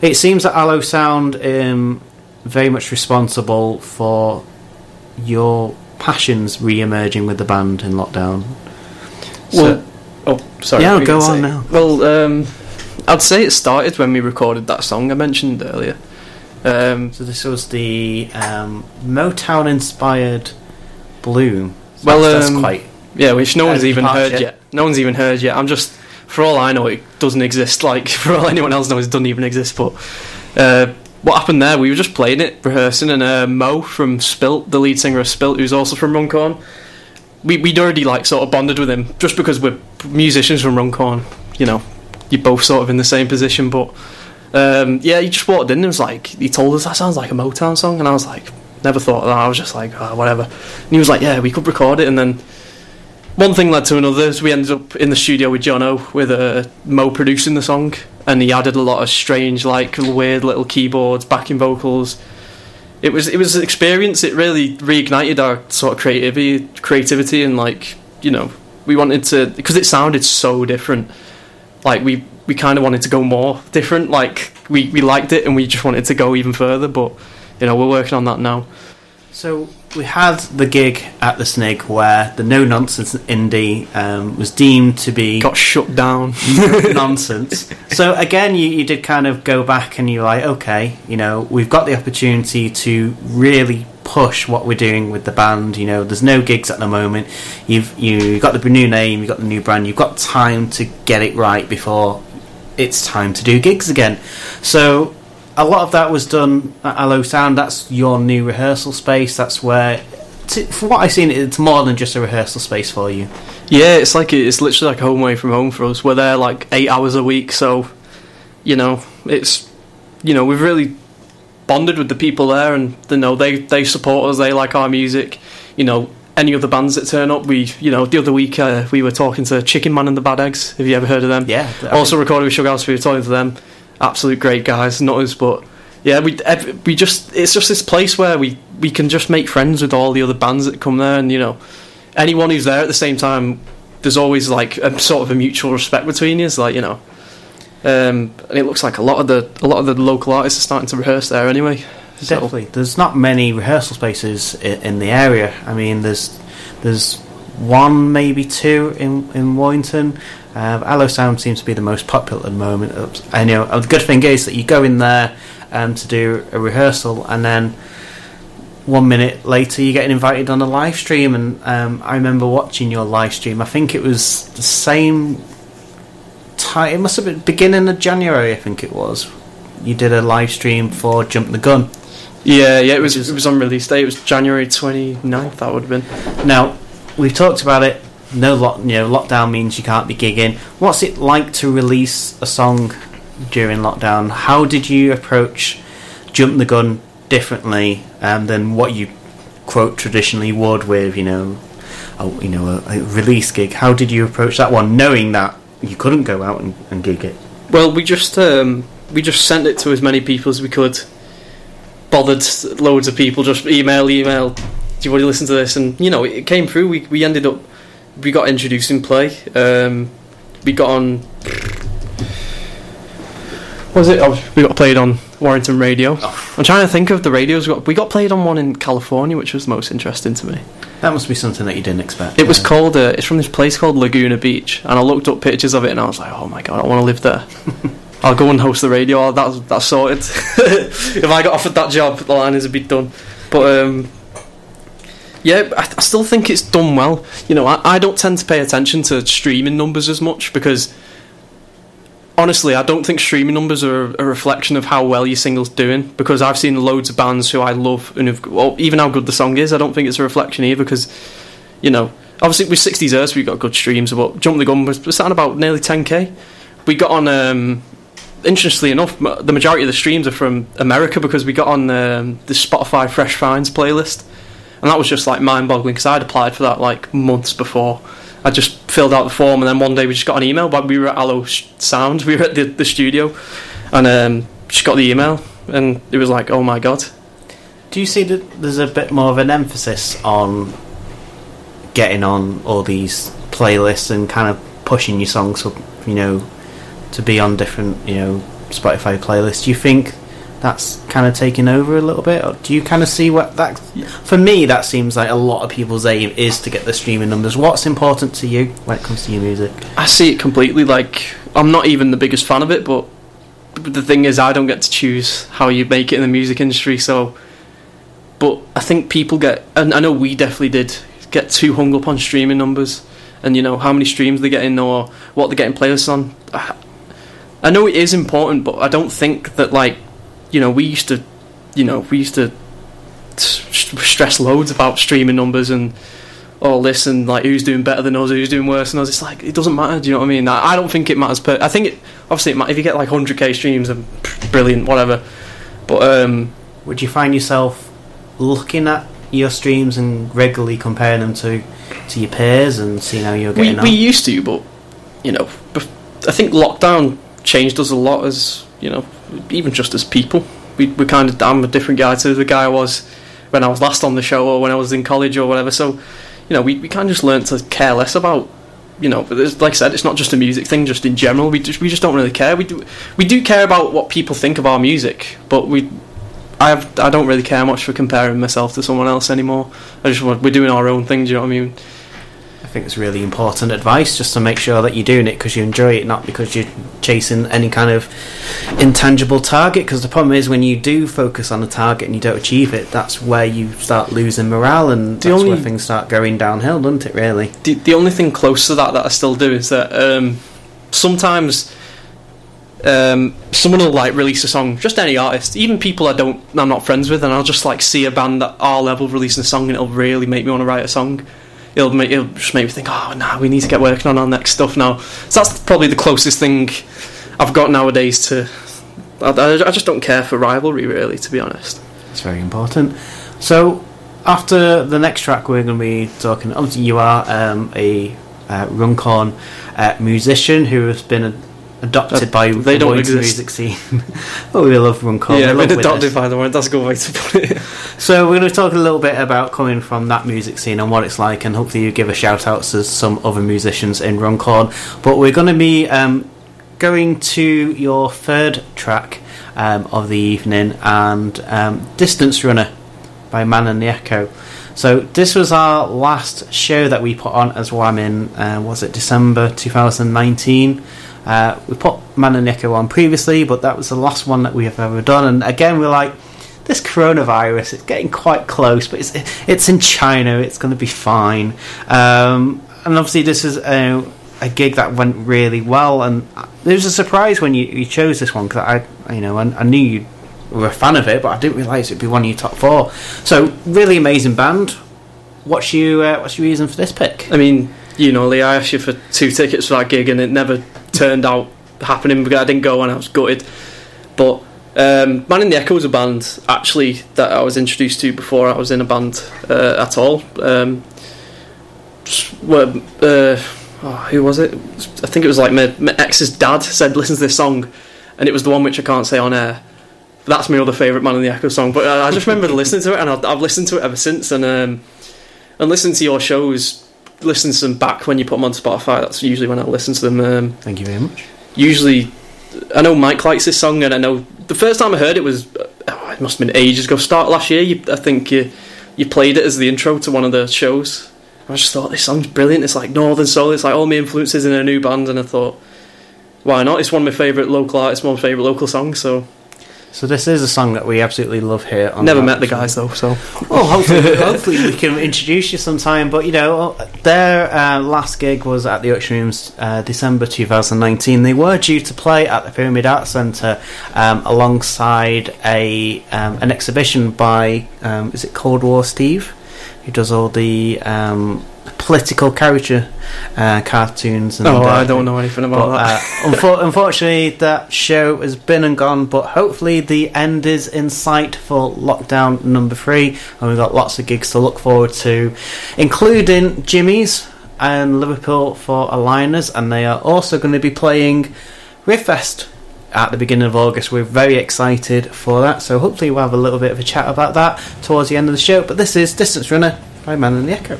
It seems that Allo Sound um, very much responsible for your passions re-emerging with the band in lockdown. Well, oh, sorry. Yeah, what were you go on say? now. Well, um, I'd say it started when we recorded that song I mentioned earlier. Um, so this was the um, Motown-inspired Bloom. well, that's, that's um, quite yeah, which no one's even departure. heard yet. No one's even heard yet. I'm just, for all I know, it doesn't exist. Like for all anyone else knows, it doesn't even exist. But uh, what happened there? We were just playing it, rehearsing, and uh, Mo from Spilt, the lead singer of Spilt, who's also from Runcorn, we we'd already like sort of bonded with him just because we're musicians from Runcorn. You know, you're both sort of in the same position, but. Um, yeah, he just walked in and was like, he told us that sounds like a Motown song, and I was like, never thought of that. I was just like, oh, whatever. And he was like, yeah, we could record it, and then one thing led to another. So we ended up in the studio with Jono with uh, Mo producing the song, and he added a lot of strange, like weird little keyboards, backing vocals. It was it was an experience. It really reignited our sort of creativity, creativity, and like you know, we wanted to because it sounded so different. Like we we kind of wanted to go more different. Like we we liked it, and we just wanted to go even further. But you know, we're working on that now. So we had the gig at the Snig where the no nonsense indie um, was deemed to be got shut down. nonsense. So again, you, you did kind of go back and you're like, okay, you know, we've got the opportunity to really push what we're doing with the band. You know, there's no gigs at the moment. You've you got the new name, you've got the new brand, you've got time to get it right before it's time to do gigs again. So a lot of that was done at Allo Sound. That's your new rehearsal space. That's where, t- for what I've seen, it's more than just a rehearsal space for you. Yeah, it's like it's literally like home away from home for us. We're there like eight hours a week, so you know it's you know we've really bonded with the people there, and you know they they support us. They like our music. You know any other bands that turn up, we you know the other week uh, we were talking to Chicken Man and the Bad Eggs. Have you ever heard of them? Yeah. I Also think- recorded with Sugar House. We were talking to them. Absolute great guys, not us, but yeah, we we just it's just this place where we we can just make friends with all the other bands that come there, and you know anyone who's there at the same time. There's always like a sort of a mutual respect between. It's like you know, um, and it looks like a lot of the a lot of the local artists are starting to rehearse there anyway. So- Definitely. There's not many rehearsal spaces in, in the area. I mean, there's there's one, maybe two in in Warrington. Uh, Allo Sound seems to be the most popular at the moment. I know. uh, The good thing is that you go in there um, to do a rehearsal, and then one minute later you're getting invited on a live stream. And um, I remember watching your live stream. I think it was the same time. It must have been beginning of January. I think it was. You did a live stream for Jump the Gun. Yeah, yeah, it was it was on release day. It was January 29th, That would have been. Now, we've talked about it. No lock, you know, lockdown means you can't be gigging. What's it like to release a song during lockdown? How did you approach Jump the Gun differently um, than what you quote traditionally would with, you know, a, you know, a, a release gig? How did you approach that one, knowing that you couldn't go out and, and gig it? Well, we just um, we just sent it to as many people as we could. Bothered loads of people, just email, email. Do you want to listen to this? And you know, it came through. We we ended up we got introduced in play. Um, we got on. Was it? Oh, we got played on Warrington Radio. I'm trying to think of the radios. We got, we got played on one in California, which was most interesting to me. That must be something that you didn't expect. It was called. Uh, it's from this place called Laguna Beach, and I looked up pictures of it, and I was like, "Oh my god, I want to live there." I'll go and host the radio. Oh, That's that's sorted. if I got offered that job, the line is a bit done. But um, yeah, I, I still think it's done well. You know, I, I don't tend to pay attention to streaming numbers as much because honestly, I don't think streaming numbers are a reflection of how well your single's doing. Because I've seen loads of bands who I love, and have, well, even how good the song is, I don't think it's a reflection either. Because you know, obviously with 60s Hearse we've got good streams, but Jump the Gun was, sat about nearly 10k. We got on. Um, interestingly enough, the majority of the streams are from America because we got on um, the Spotify Fresh Finds playlist, and that was just like mind-boggling because I'd applied for that like months before. I just filled out the form, and then one day we just got an email. But we were at Allo Sh- Sound, we were at the, the studio, and um, just got the email, and it was like, oh my god. Do do you see that there's a bit more of an emphasis on getting on all these playlists and kind of pushing your songs up, you know, to be on different, you know, Spotify playlists? Do you think that's kind of taking over a little bit, or do you kind of see what that? For me, that seems like a lot of people's aim is to get the streaming numbers. What's important to you when it comes to your music? I see it completely. Like I'm not even the biggest fan of it, but the thing is, I don't get to choose how you make it in the music industry. So, but I think people get, and I know we definitely did get too hung up on streaming numbers, and you know how many streams they're getting or what they're getting playlists on. I know it is important, but I don't think that like, you know, we used to, you know, we used to stress loads about streaming numbers and all this and like who's doing better than us, who's doing worse than us. It's like it doesn't matter. Do you know what I mean? I, I don't think it matters. Per- I think it obviously it if you get like 100k streams, then brilliant, whatever. But um, Would you find yourself looking at your streams and regularly comparing them to to your peers and seeing how you're we getting we on? used to, but you know, I think lockdown changed us a lot as you know, even just as people. We we kind of I'm a different guy to the guy I was when I was last on the show or when I was in college or whatever. So you know, we, we kind of just learned to care less about, you know, like I said, it's not just a music thing. Just in general, we just we just don't really care. We do we do care about what people think of our music, but we. I have, I don't really care much for comparing myself to someone else anymore. I just we're doing our own thing. Do you know what I mean? I think it's really important advice just to make sure that you're doing it because you enjoy it, not because you're chasing any kind of intangible target. Because the problem is when you do focus on a target and you don't achieve it, that's where you start losing morale and The that's where things start going downhill, doesn't it? Really. the the only thing close to that that I still do is that um, sometimes um, someone will like release a song, just any artist, even people I don't, I'm not friends with, and I'll just like see a band at our level releasing a song, and it'll really make me want to write a song. It'll make it'll just make me think, oh, nah, we need to get working on our next stuff now. So that's probably the closest thing I've got nowadays to. I, I just don't care for rivalry, really, to be honest. It's very important. So, after the next track, we're going to be talking. Obviously, you are um, a uh, Runcorn uh, musician who has been a, adopted Uh, by they the don't exist. music scene. oh, we love Runcorn. yeah, we love been adopted by the word. That's a good way to put it. So, we're going to talk a little bit about coming from that music scene and what it's like, and hopefully, you give a shout out to some other musicians in Runcorn. But we're going to be um, going to your third track um, of the evening and um, Distance Runner by Man in the Echo. So this was our last show that we put on as Whamming. Uh, was it December 2019? Uh, we put Man in Echo on previously, but that was the last one that we have ever done. And again, we're like, this coronavirus, it's getting quite close, but it's it's in China. It's going to be fine. Um, and obviously, this is a, a gig that went really well, and it was a surprise when you, you chose this one because I, you know, I, I knew you were a fan of it, but I didn't realise it'd be one of your top four. So, really amazing band. What's you uh, What's your reason for this pick? I mean, you know, Lee, I asked you for two tickets for that gig and it never turned out happening because I didn't go and I was gutted. But um, Man in the Echo was a band actually that I was introduced to before I was in a band uh, at all. Um, uh, oh, who was it? I think it was like my, my ex's dad said, listen to this song, and it was the one which I can't say on air. That's my other favourite Man in the Echo song, but I, I just remember listening to it, and I've, I've listened to it ever since, and um, and listen to your shows. Listen to them back when you put them on Spotify. That's usually when I listen to them. Um, Thank you very much. usually, I know Mike likes this song, and I know the first time I heard it was oh, it must have been ages ago. Start last year, you, I think you you played it as the intro to one of the shows. I just thought this song's brilliant. It's like Northern Soul. It's like all my influences in a new band, and I thought, why not? It's one of my favourite local artists, one of my favourite local songs. So So this is a song that we absolutely love here. On never met the guys though. So Well, hopefully, hopefully we can introduce you sometime. But you know, their uh, last gig was at the Auction Rooms, uh, December 2019. They were due to play at the Pyramid Arts Centre um, alongside a um, an exhibition by um, is it Cold War Steve, who does all the um, political caricature uh, cartoons. And, oh, uh, I don't know anything about but, that. uh, unfor- unfortunately, that show has been and gone, but hopefully the end is in sight for lockdown number three, and we've got lots of gigs to look forward to, including Jimmy's and Liverpool for Aligners, and they are also going to be playing Riffest at the beginning of August. We're very excited for that, so hopefully we'll have a little bit of a chat about that towards the end of the show. But this is Distance Runner by Man in the Echo.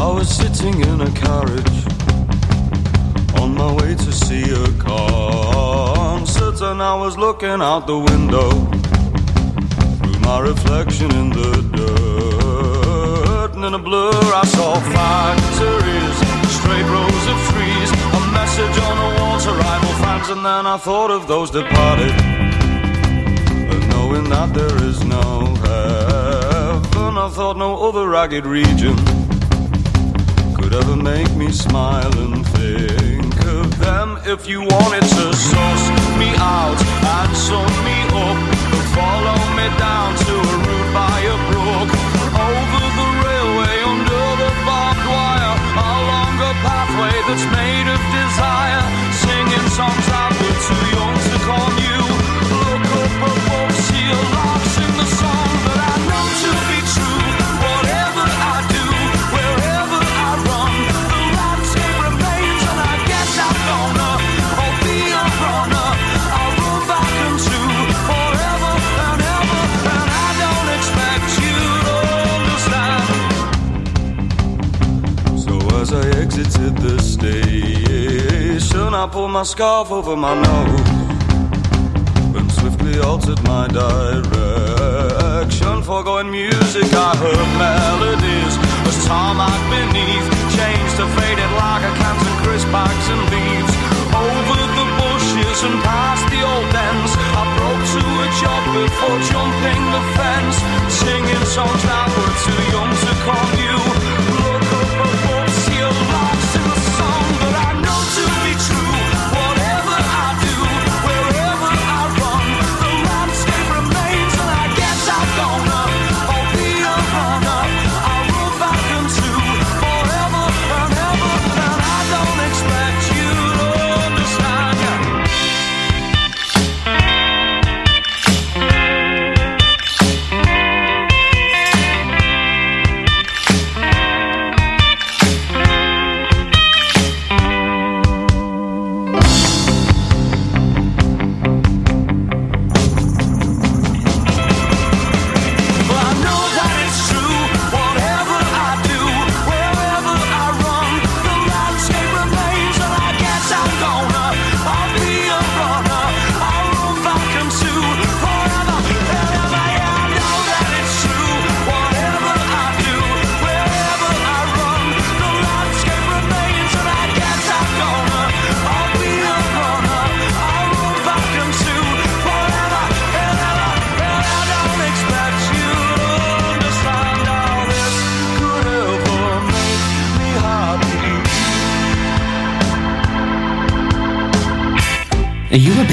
I was sitting in a carriage on my way to see a concert, and I was looking out the window through my reflection in the dirt. And in a blur, I saw factories, straight rows of trees, a message on a wall to rival fans, and then I thought of those departed, and knowing that there is no heaven, I thought no other ragged region could ever make me smile and think of them. If you wanted to source me out and sum me up. Follow me down to a route by a brook. Over the railway under the barbed wire. Along a pathway that's made of desire. Singing songs that were too young to call you station I pulled my scarf over my nose and swiftly altered my direction. Foregoing music, I heard melodies as tarmac beneath changed to faded lager cans and crisp bags and leaves. Over the bushes and past the old dens, I broke to a jog before jumping the fence, singing songs that were too young to call you.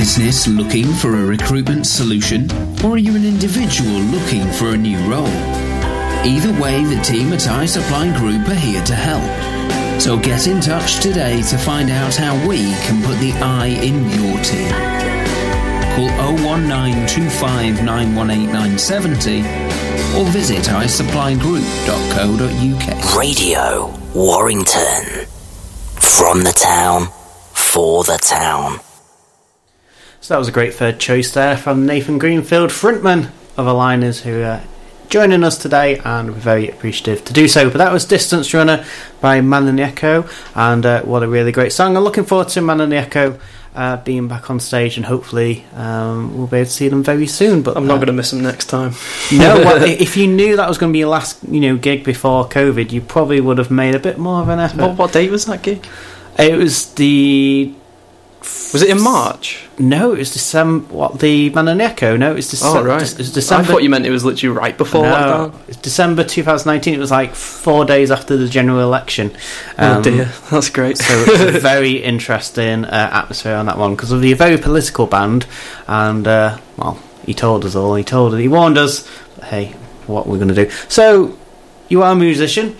Business looking for a recruitment solution, or are you an individual looking for a new role? Either way, the team at iSupply Group are here to help. So get in touch today to find out how we can put the I in your team. Call 01925918970 or visit iSupplyGroup.co.uk. Radio Warrington. From the town, for the town. So that was a great third choice there from Nathan Greenfield, frontman of Aligners, who are joining us today, and we're very appreciative to do so. But that was Distance Runner by Man in the Echo, and uh, what a really great song. I'm looking forward to Man in the Echo uh, being back on stage, and hopefully um, we'll be able to see them very soon. But I'm not uh, going to miss them next time. no, well, if you knew that was going to be your last, you know, gig before COVID, you probably would have made a bit more of an effort. What, what date was that gig? It was the. Was it in March? No, it was December. What the Man in Echo? No, it was December. Oh right. It was December. I thought you meant it was literally right before no, it's December 2019. It was like four days after the general election. oh dear, that's great. so it was a very interesting uh, atmosphere on that one because of the very political band, and uh, well, he told us all. He told us. He warned us. Hey, what we're going to do? So, you are a musician,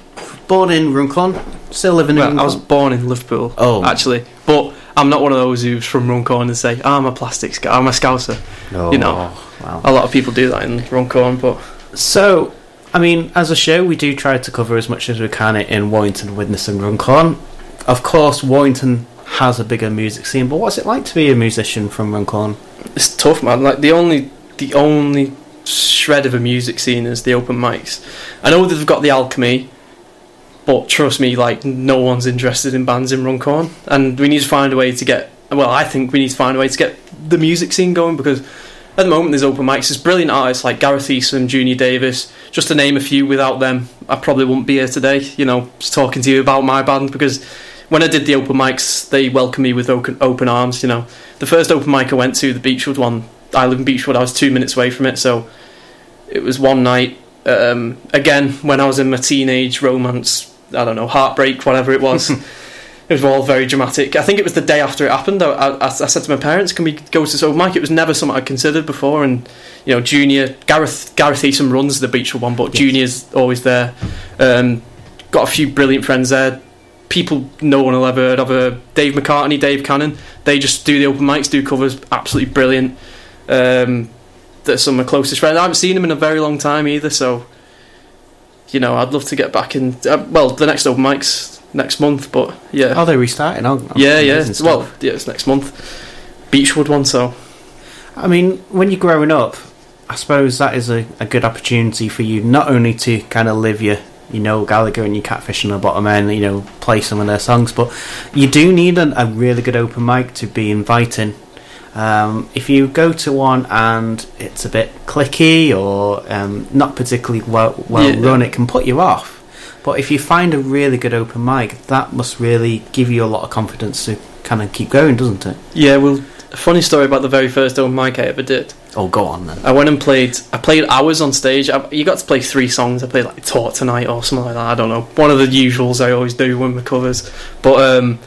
born in Runcorn, still living in. Well, Runcorn. I was born in Liverpool. Oh. actually, but I'm not one of those who's from Runcorn and say, oh, "I'm a plastic scout. I'm a scouser." No, you know, wow. a lot of people do that in Runcorn, but So, I mean, as a show, we do try to cover as much as we can in Warrington, Widnes, and Runcorn. Of course, Warrington has a bigger music scene, but what's it like to be a musician from Runcorn? It's tough, man. Like the only the only shred of a music scene is the open mics. I know they've got the alchemy, but trust me, like no one's interested in bands in Runcorn, and we need to find a way to get. Well, I think we need to find a way to get the music scene going because at the moment there's open mics. There's brilliant artists like Gareth Eason, Junior Davis, just to name a few. Without them, I probably wouldn't be here today. You know, just talking to you about my band because when I did the open mics, they welcomed me with open, open arms. You know, the first open mic I went to, the Beechwood one. I live in Beechwood. I was two minutes away from it, so it was one night. Um, again, when I was in my teenage romance, I don't know, heartbreak, whatever it was. it was all very dramatic. I think it was the day after it happened. I, I, I said to my parents, "Can we go to open mic?" It was never something I'd considered before, and you know, Junior Gareth Gareth Eason runs the beach for one, but Junior's always there. Um, got a few brilliant friends there. People no one will ever heard of. Uh, Dave McCartney, Dave Cannon. They just do the open mics, do covers, absolutely brilliant. Um, that's some of my closest friends. I haven't seen them in a very long time either, so you know, I'd love to get back in. Uh, well, the next open mics next month, but yeah. Oh, they're restarting. Oh, yeah, yeah. Well, yeah, it's next month. Beechwood one, so I mean, when you're growing up, I suppose that is a, a good opportunity for you not only to kind of live your, you know, Gallagher and your Catfish and the Bottlemen, you know, play some of their songs, but you do need a, a really good open mic to be inviting. Um, if you go to one and it's a bit clicky or um, not particularly well, well Yeah. run, it can put you off. But if you find a really good open mic, that must really give you a lot of confidence to kind of keep going, doesn't it? yeah. Well, funny story about the very first open mic I ever did. Oh, go on then. I went and played. I played hours on stage. I, you got to play three songs. I played like "Talk Tonight" or something like that. I don't know. One of the usuals I always do when my covers. But um,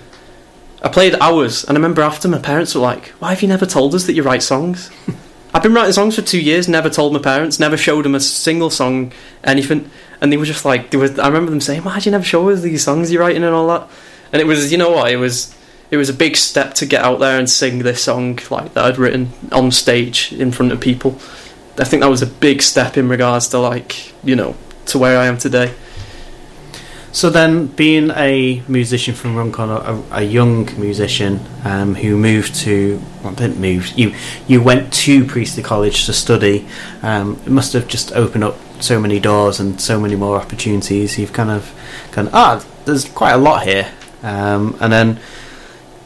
I played hours, and I remember after my parents were like, "Why have you never told us that you write songs?" I've been writing songs for two years. Never told my parents. Never showed them a single song, anything. And they were just like, they were, I remember them saying, "Why'd you never show us these songs you're writing and all that?" And it was, you know what? It was it was a big step to get out there and sing this song like that I'd written on stage in front of people. I think that was a big step in regards to like you know to where I am today. So then, being a musician from Runcorn, a, a young musician um, who moved to, well, didn't move, you you went to Priestley College to study. Um, it must have just opened up so many doors and so many more opportunities. You've kind of gone, ah, there's quite a lot here, um, and then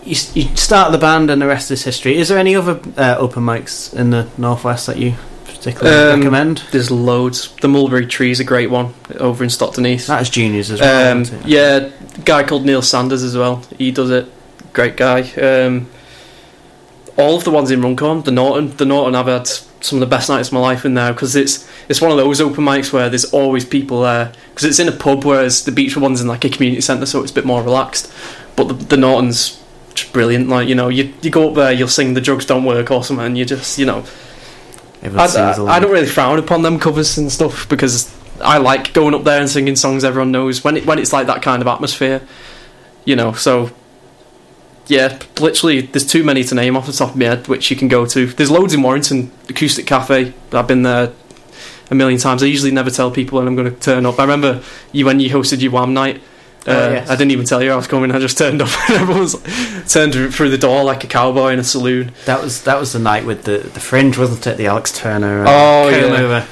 you, you start the band, and the rest is history. Is there any other uh, open mics in the northwest that you particularly Um, recommend? There's loads. The Mulberry Tree is a great one over in Stockton Heath. That's juniors as well. Um, isn't it? yeah, guy called Neil Sanders as well. He does it. Great guy. Um, all of the ones in Runcorn, the Norton, the Norton, I've had some of the best nights of my life in there because it's it's one of those open mics where there's always people there because it's in a pub, whereas the Beechwood one's in like a community centre, so it's a bit more relaxed. But the, the Norton's just brilliant. Like you know, you you go up there, you'll sing "The Drugs Don't Work" or something, and you just you know. I. I don't really frown upon them covers and stuff because I like going up there and singing songs everyone knows when it when it's like that kind of atmosphere, you know. So yeah, literally, there's too many to name off the top of my head which you can go to. There's loads in Warrington, Acoustic Cafe. I've been there a million times. I usually never tell people when I'm going to turn up. I remember you when you hosted your Wham night. Uh, Oh, yes. I didn't even tell you I was coming. I just turned up and everyone was turned through the door like a cowboy in a saloon. That was that was the night with the the fringe, wasn't it? The Alex Turner. uh, Oh, yeah. over.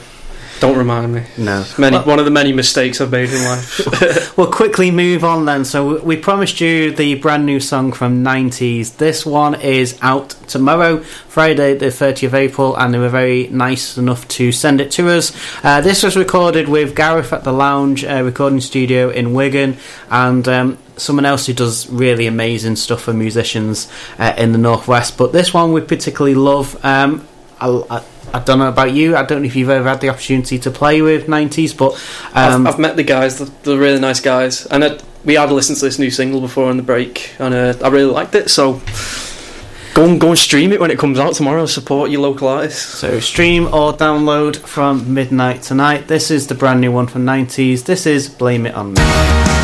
Don't remind me. No. Many Well- one of the many mistakes I've made in life. We'll quickly move on then. So we promised you the brand new song from 90s. This one is out tomorrow, Friday the 30th of April, and they were very nice enough to send it to us. Uh, this was recorded with Gareth at the Lounge uh, recording studio in Wigan, and um, someone else who does really amazing stuff for musicians uh, in the northwest. But this one we particularly love. Um, I, I, I don't know about you. I don't know if you've ever had the opportunity to play with 90s, but um, I've, I've met the guys; they're, they're really nice guys, and I, we had listened to this new single before on the break, and uh, I really liked it. So go and go and stream it when it comes out tomorrow. Support your local artists. So stream or download from midnight tonight. This is the brand new one from 90s. This is Blame It On Me.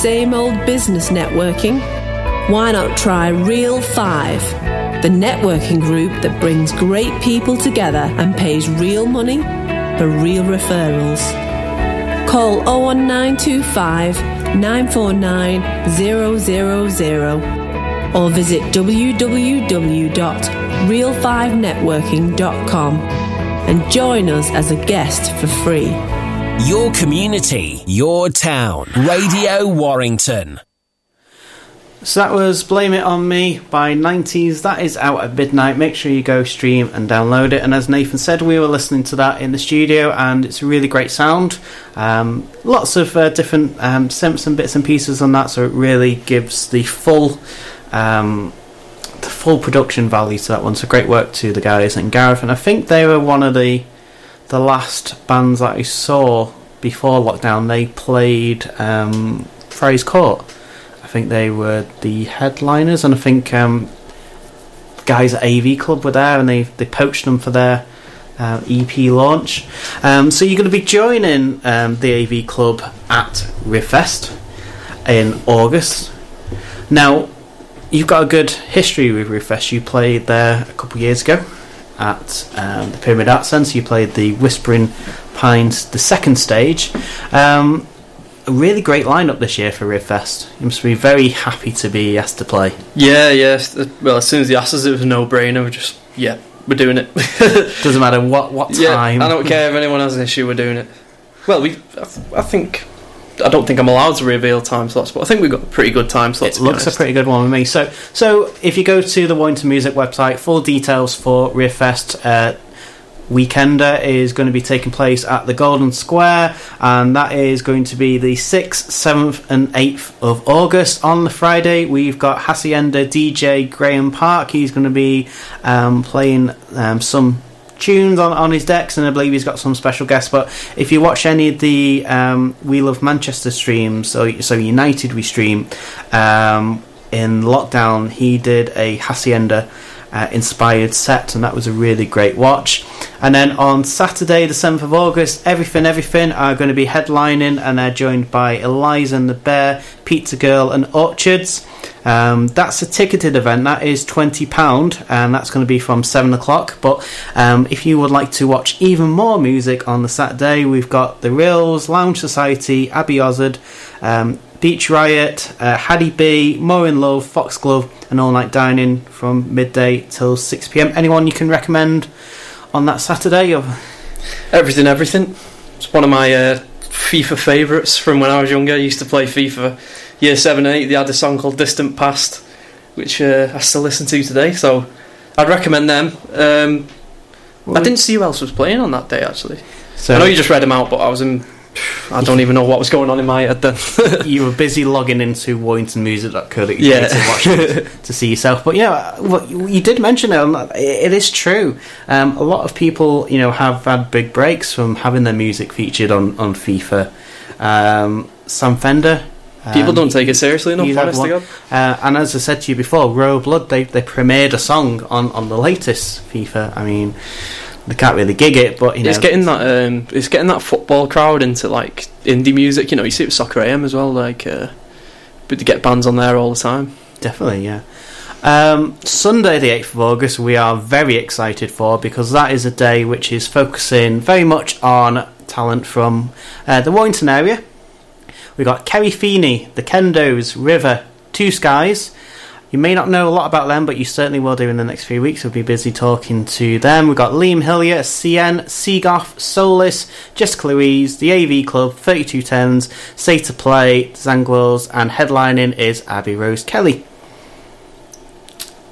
Same old business networking? Why not try Real 5, the networking group that brings great people together and pays real money for real referrals? Call 01925 949 000 or visit www.real5networking.com and join us as a guest for free. Your community, your town. Radio Warrington. So that was Blame It On Me by 90s. That is out at midnight. Make sure you go stream and download it. And as Nathan said, we were listening to that in the studio and it's a really great sound. Um, lots of uh, different um, synths and bits and pieces on that, so it really gives the full. Um, the full production value to that one. So great work to the guys and Gareth. And I think they were one of the the last bands that I saw before lockdown. They played um, Court. I think they were the headliners, and I think um, guys at AV Club were there, and they they poached them for their uh, EP launch. Um, so you're going to be joining um, the AV Club at Rivfest in August. Now, you've got a good history with Rivfest. You played there a couple years ago at um, the Pyramid Art Centre. You played the Whispering Pines, the second stage. Um, a really great lineup this year for Rivfest. You must be very happy to be asked to play. Yeah, yeah. Well, as soon as they asked us, it was a no-brainer. We're just, yeah, we're doing it. Doesn't matter what what time. yeah. I don't care if anyone has an issue. We're doing it. Well, we, I, I think, I don't think I'm allowed to reveal time slots, but I think we've got pretty good time slots. It looks a pretty good one with me. So, so if you go to the Warrington Music website, full details for Rivfest uh, Weekender is going to be taking place at the Golden Square, and that is going to be the 6th, 7th, and 8th of August. On the Friday, we've got Hacienda DJ Graeme Park. He's going to be um, playing um, some tunes on, on his decks, and I believe he's got some special guests. But if you watch any of the um, We Love Manchester streams, so so United we stream um, in lockdown, he did a Hacienda. Uh, inspired set, and that was a really great watch. And then on Saturday, the 7th of August, Everything Everything are going to be headlining, and they're joined by Eliza and the Bear, Pizza Girl, and Orchards. Um, that's a ticketed event. That is twenty pound, and that's going to be from seven o'clock. But um, if you would like to watch even more music on the Saturday, we've got the Reels, Lounge Society, Abbey Ozzard, um, Beach Riot, uh, Hattie B, More in Love, Foxglove, and All Night Dining from midday till six pm. Anyone you can recommend on that Saturday? Or Everything, everything. It's one of my uh, FIFA favourites from when I was younger. I used to play FIFA year 7 and 8. They had a song called Distant Past, which uh, I still listen to today. So I'd recommend them. Um, I didn't see who else was playing on that day, actually. So- I know you just read them out, but I was in. I don't even know what was going on in my head then. you were busy logging into warringtonmusic.co.uk Yeah. to watch it, to see yourself. But yeah, what you did mention it. It is true. Um, a lot of people, you know, have had big breaks from having their music featured on on FIFA. Um, Sam Fender. People um, don't take it seriously enough, honest to. Uh, and as I said to you before, Royal Blood they they premiered a song on on the latest FIFA. I mean, they can't really gig it, but you know, it's getting that um, it's getting that football crowd into like indie music. You know, you see it with Soccer AM as well. Like, uh, but to get bands on there all the time. Definitely, yeah. Um, Sunday, the 8th of August, we are very excited for because that is a day which is focusing very much on talent from uh, the Warrington area. We've got Kerry Feeney, the Kendos, River, Two Skies. You may not know a lot about them, but you certainly will do in the next few weeks. We'll be busy talking to them. We've got Liam Hillier, CN, Seagoff, Solis, Jessica Louise, the AV Club, 3210s, Say to Play, Zangwills, and headlining is Abby Rose Kelly.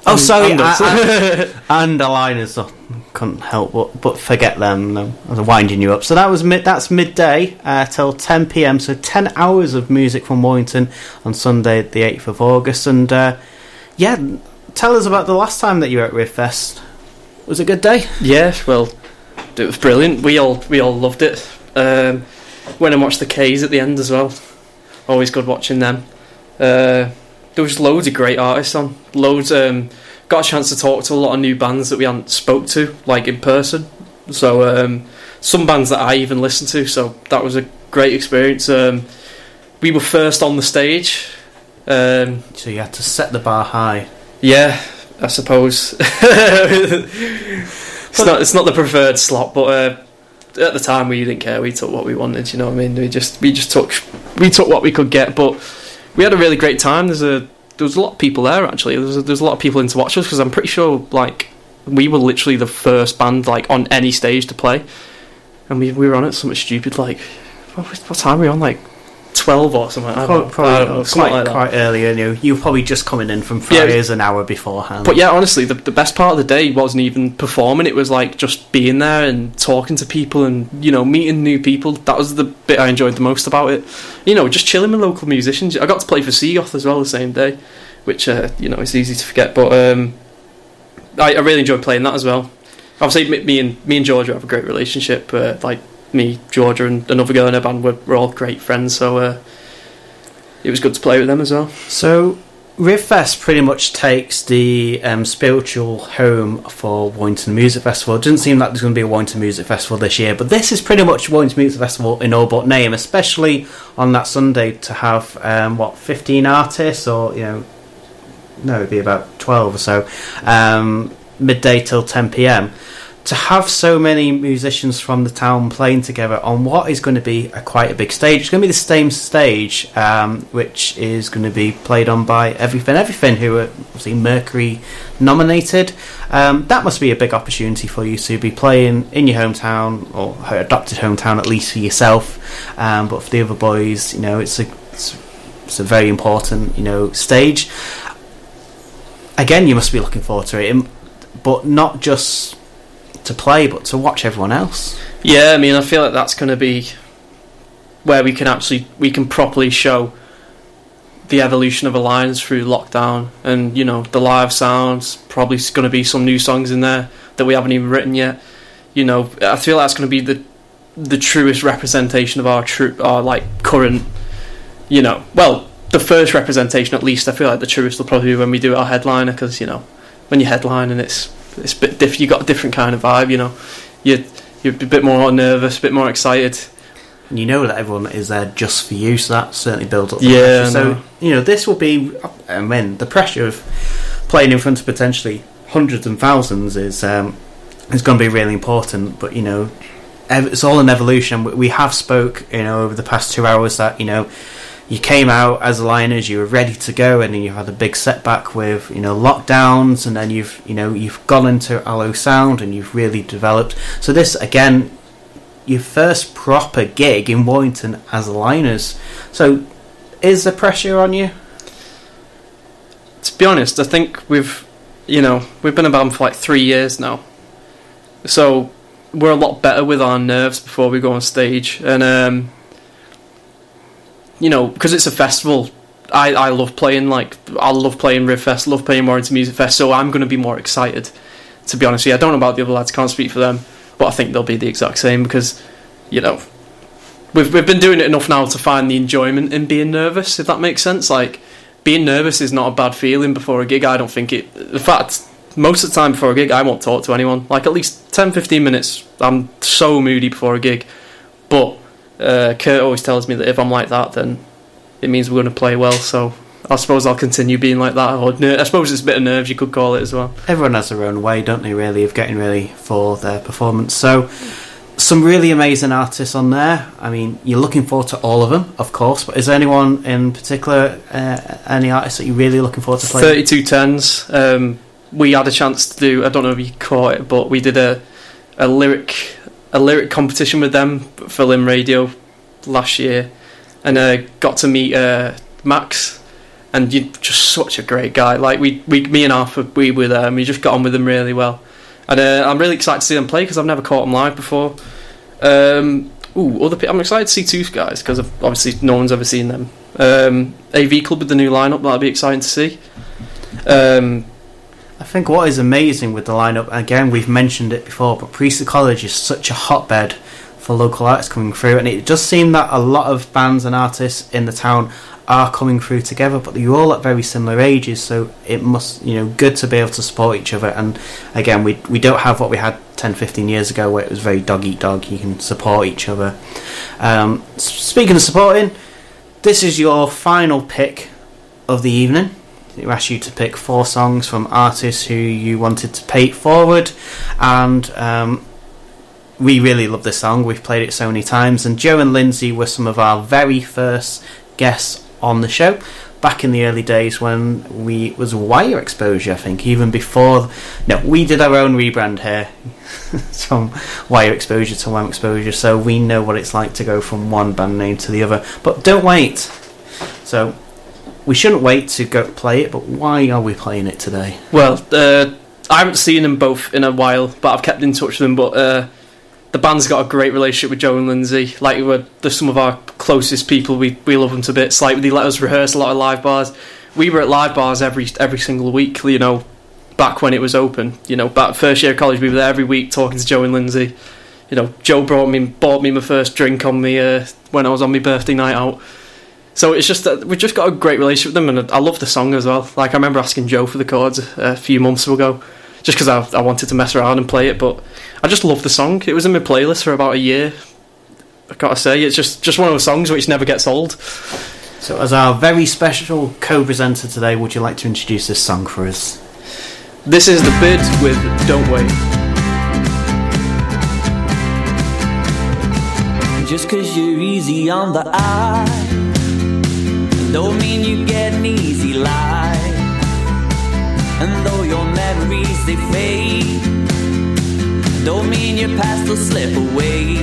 Oh, And- sorry, and. I- I- and the liners. Oh, couldn't help but, but forget them. I was winding you up. So that was mid. That's midday uh, till 10 p.m. So 10 hours of music from Warrington on Sunday, the 8th of August. And uh, yeah, tell us about the last time that you were at Riffest. Was it a good day? Yeah, well, it was brilliant. We all we all loved it. Um, went and watched the K's at the end as well. Always good watching them. Uh, there was loads of great artists on. Loads. Um, got a chance to talk to a lot of new bands that we hadn't spoke to, like in person. So um, some bands that I even listened to. So that was a great experience. Um, we were first on the stage. Um, so you had to set the bar high. Yeah, I suppose. it's not it's not the preferred slot, but uh, at the time we didn't care. We took what we wanted. You know what I mean? We just we just took we took what we could get, but we had a really great time. There's a there was a lot of people there actually. There was a, there's a lot of people in to watch us because I'm pretty sure like we were literally the first band like on any stage to play, and we we were on it something stupid like what, what time were we on like twelve or something? I don't, Probably, I don't know, quite, like that. quite early, and you you were probably just coming in from Yeah. Friars an hour beforehand. But yeah, honestly, the, the best part of the day wasn't even performing. It was like just being there and talking to people and, you know, meeting new people. That was the bit I enjoyed the most about it. You know, just chilling with local musicians. I got to play for Seagoth as well the same day, which, uh, you know, is easy to forget. But um, I, I really enjoyed playing that as well. Obviously, me- me and me and Georgia have a great relationship. Uh, like me, Georgia, and another girl in her band, we're, we're all great friends. So uh, it was good to play with them as well. So, Rivfest pretty much takes the um, spiritual home for Warrington Music Festival. It doesn't seem like there's going to be a Warrington Music Festival this year, but this is pretty much Warrington Music Festival in all but name, especially on that Sunday to have, um, what, 15 artists or, you know, no, it'd be about 12 or so, um, midday till 10 pm. To have so many musicians from the town playing together on what is going to be a quite a big stage. It's going to be the same stage, um, which is going to be played on by Everything Everything, who are obviously Mercury nominated. Um, that must be a big opportunity for you to be playing in your hometown or her adopted hometown, at least for yourself. Um, but for the other boys, you know, it's a it's, it's a very important you know stage again, you must be looking forward to it, but not just to play, but to watch everyone else. Yeah, I mean, I feel like that's going to be where we can actually we can properly show the evolution of Aligners through lockdown, and you know the live sounds. Probably going to be some new songs in there that we haven't even written yet. You know, I feel that's going to be the the truest representation of our true our like current. You know, well, the first representation at least. I feel like the truest will probably be when we do our headliner because you know when you headline and it's it's a bit diff- you got a different kind of vibe. You know, you you're a bit more nervous, a bit more excited. And you know that everyone is there just for you, so that certainly builds up the Yeah, pressure. So, you know, this will be, I mean, the pressure of playing in front of potentially hundreds and thousands is um, is going to be really important. But, you know, ev- it's all an evolution. We- We have spoke, you know, over the past two hours that, you know, you came out as aligners, you were ready to go, and then you had a big setback with you know lockdowns, and then you've you know you've gone into Allo Sound and you've really developed. So this again, your first proper gig in Warrington as aligners. So is the pressure on you? to be honest, I think we've, you know, we've been a band for like three years now, so we're a lot better with our nerves before we go on stage, and um, you know, because it's a festival. I, I love playing like I love playing Riv Fest, love playing Warrington Music Fest, so I'm going to be more excited. To be honest, you. I don't know about the other lads, can't speak for them, but I think they'll be the exact same because, you know, we've we've been doing it enough now to find the enjoyment in being nervous. If that makes sense, like being nervous is not a bad feeling before a gig. I don't think it. In fact, most of the time before a gig, I won't talk to anyone. Like at least 10, 15 minutes. I'm so moody before a gig. But uh, Kurt always tells me that if I'm like that, then it means we're going to play well. So I suppose I'll continue being like that. Or ner- I suppose it's a bit of nerves, you could call it as well. Everyone has their own way, don't they? Really, of getting ready for their performance. So. Some really amazing artists on there. I mean, you're looking forward to all of them, of course. But is there anyone in particular, uh, any artists that you're really looking forward to playing? 32 tens. Um, we had a chance to do. I don't know if you caught it, but we did a a lyric a lyric competition with them for Lim Radio last year, and uh, got to meet uh, Max. And you just such a great guy. Like we, we, me and Arthur, we were there, and we just got on with him really well. And uh, I'm really excited to see them play because I've never caught them live before. Um, ooh, other I'm excited to see two guys because obviously no one's ever seen them. Um, AV Club with the new lineup that'll be exciting to see. Um, I think what is amazing with the lineup, again, we've mentioned it before, but Priestley College is such a hotbed for local artists coming through, and it does seem that a lot of bands and artists in the town are coming through together, but you're all at very similar ages, so it must, you know, good to be able to support each other. And again, we we don't have what we had 10, 15 years ago, where it was very dog eat dog. You can support each other. Um, speaking of supporting, this is your final pick of the evening. We asked you to pick four songs from artists who you wanted to pay it forward, and um, we really love this song. We've played it so many times, and Joe and Lindsay were some of our very first guests on the show back in the early days when we was wire exposure i think even before no we did our own rebrand here. From wire exposure to wham exposure so we know what it's like to go from one band name to the other. But don't wait. So we shouldn't wait to go play it but why are we playing it today Well, uh, I haven't seen them both in a while, but I've kept in touch with them. But uh, the band's got a great relationship with Joe and Lindsay. Like, we're, they're some of our closest people. We we love them to bits. Like, they let us rehearse a lot of live bars. We were at live bars every every single week. You know, back when it was open. You know, back first year of college, we were there every week talking to Joe and Lindsay. You know, Joe brought me bought me my first drink on me uh, when I was on my birthday night out. So it's just that we've just got a great relationship with them, and I love the song as well. Like I remember asking Joe for the chords a few months ago, just because I, I wanted to mess around and play it. But I just love the song. It was in my playlist for about a year. I gotta say, it's just just one of those songs which never gets old. so as our very special co-presenter today would you like to introduce this song for us This is the bid with "Don't Wait." Just cause you're easy on the eye Don't mean you get an easy life. And though your memories they fade Don't mean your past will slip away.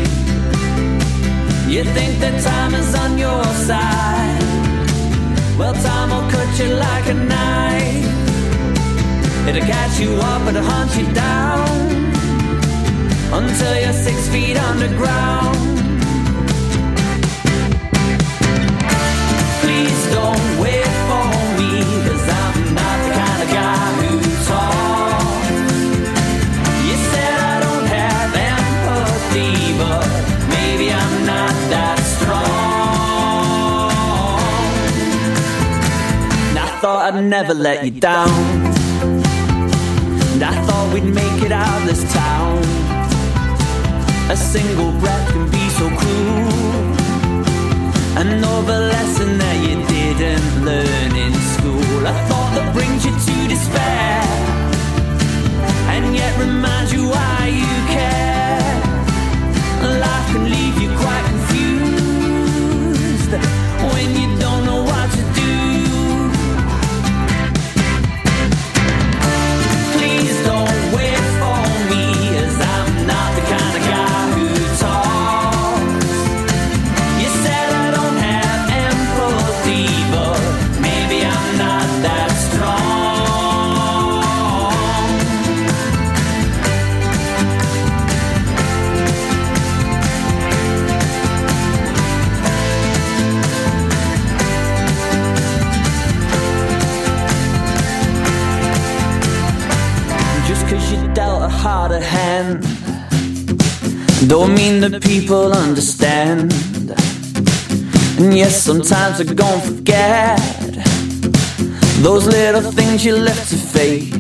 You think that time is on your side. Well time will cut you like a knife. It'll catch you up and hunt you down. Until you're six feet underground I'd never let you down. And I thought we'd make it out of this town. A single breath can be so cruel. Another lesson that you didn't learn in school. A thought that brings you to despair, and yet reminds you why you care. Life can leave you quite confused when you don't people understand. And yes, sometimes they're gonna forget those little things you left to fade.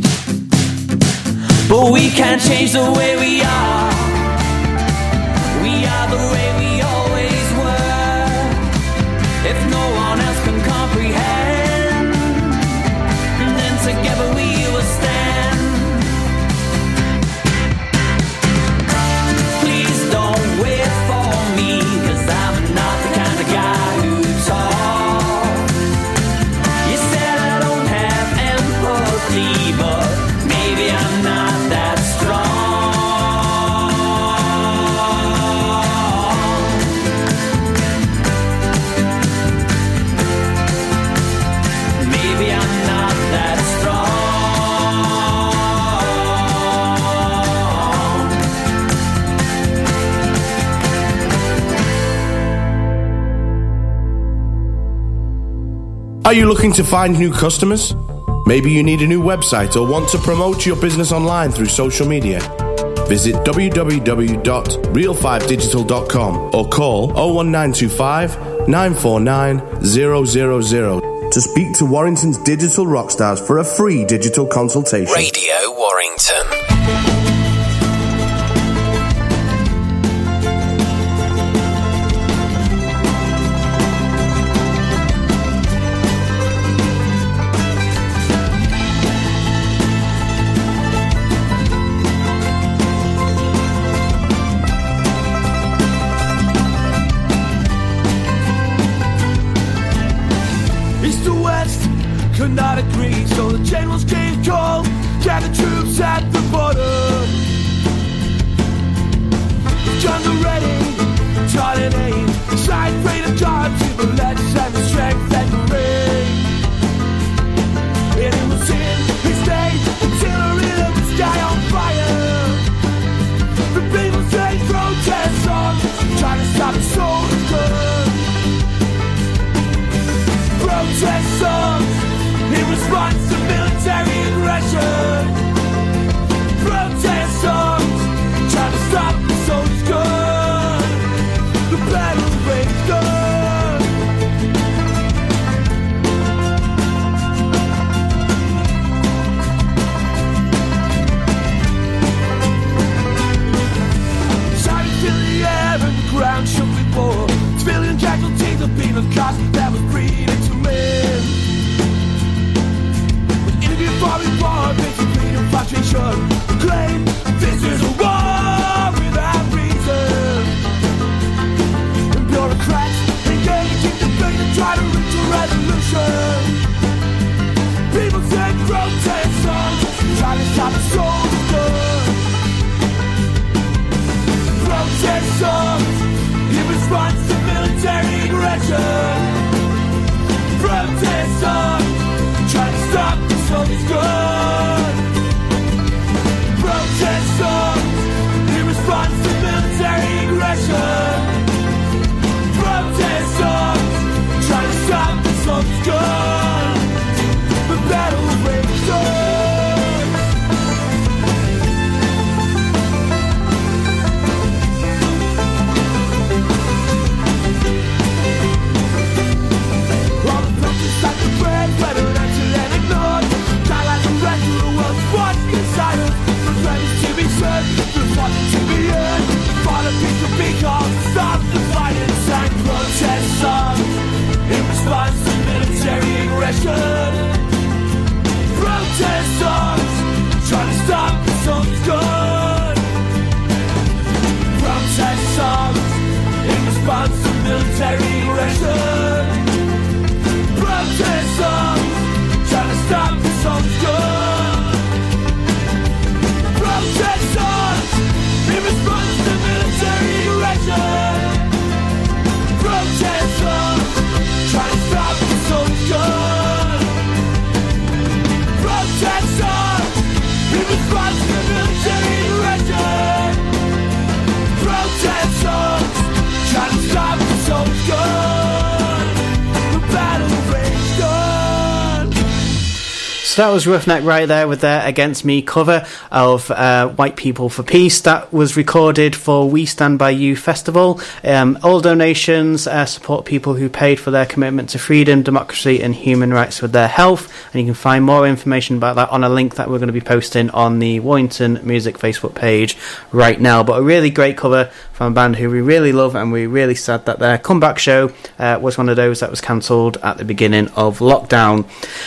But we can't change the way we are. Are you looking to find new customers? Maybe you need a new website or want to promote your business online through social media. Visit www.real5digital.com or call 01925 949 000 to speak to Warrington's digital rockstars for a free digital consultation. Radio Warrington. So that was Roughneck right there with their Against Me cover of uh, White People for Peace. That was recorded for We Stand By You Festival. Um, all donations uh, support people who paid for their commitment to freedom, democracy, and human rights with their health. And you can find more information about that on a link that we're going to be posting on the Warrington Music Facebook page right now. But a really great cover from a band who we really love, and we're really sad that their comeback show uh, was one of those that was cancelled at the beginning of lockdown.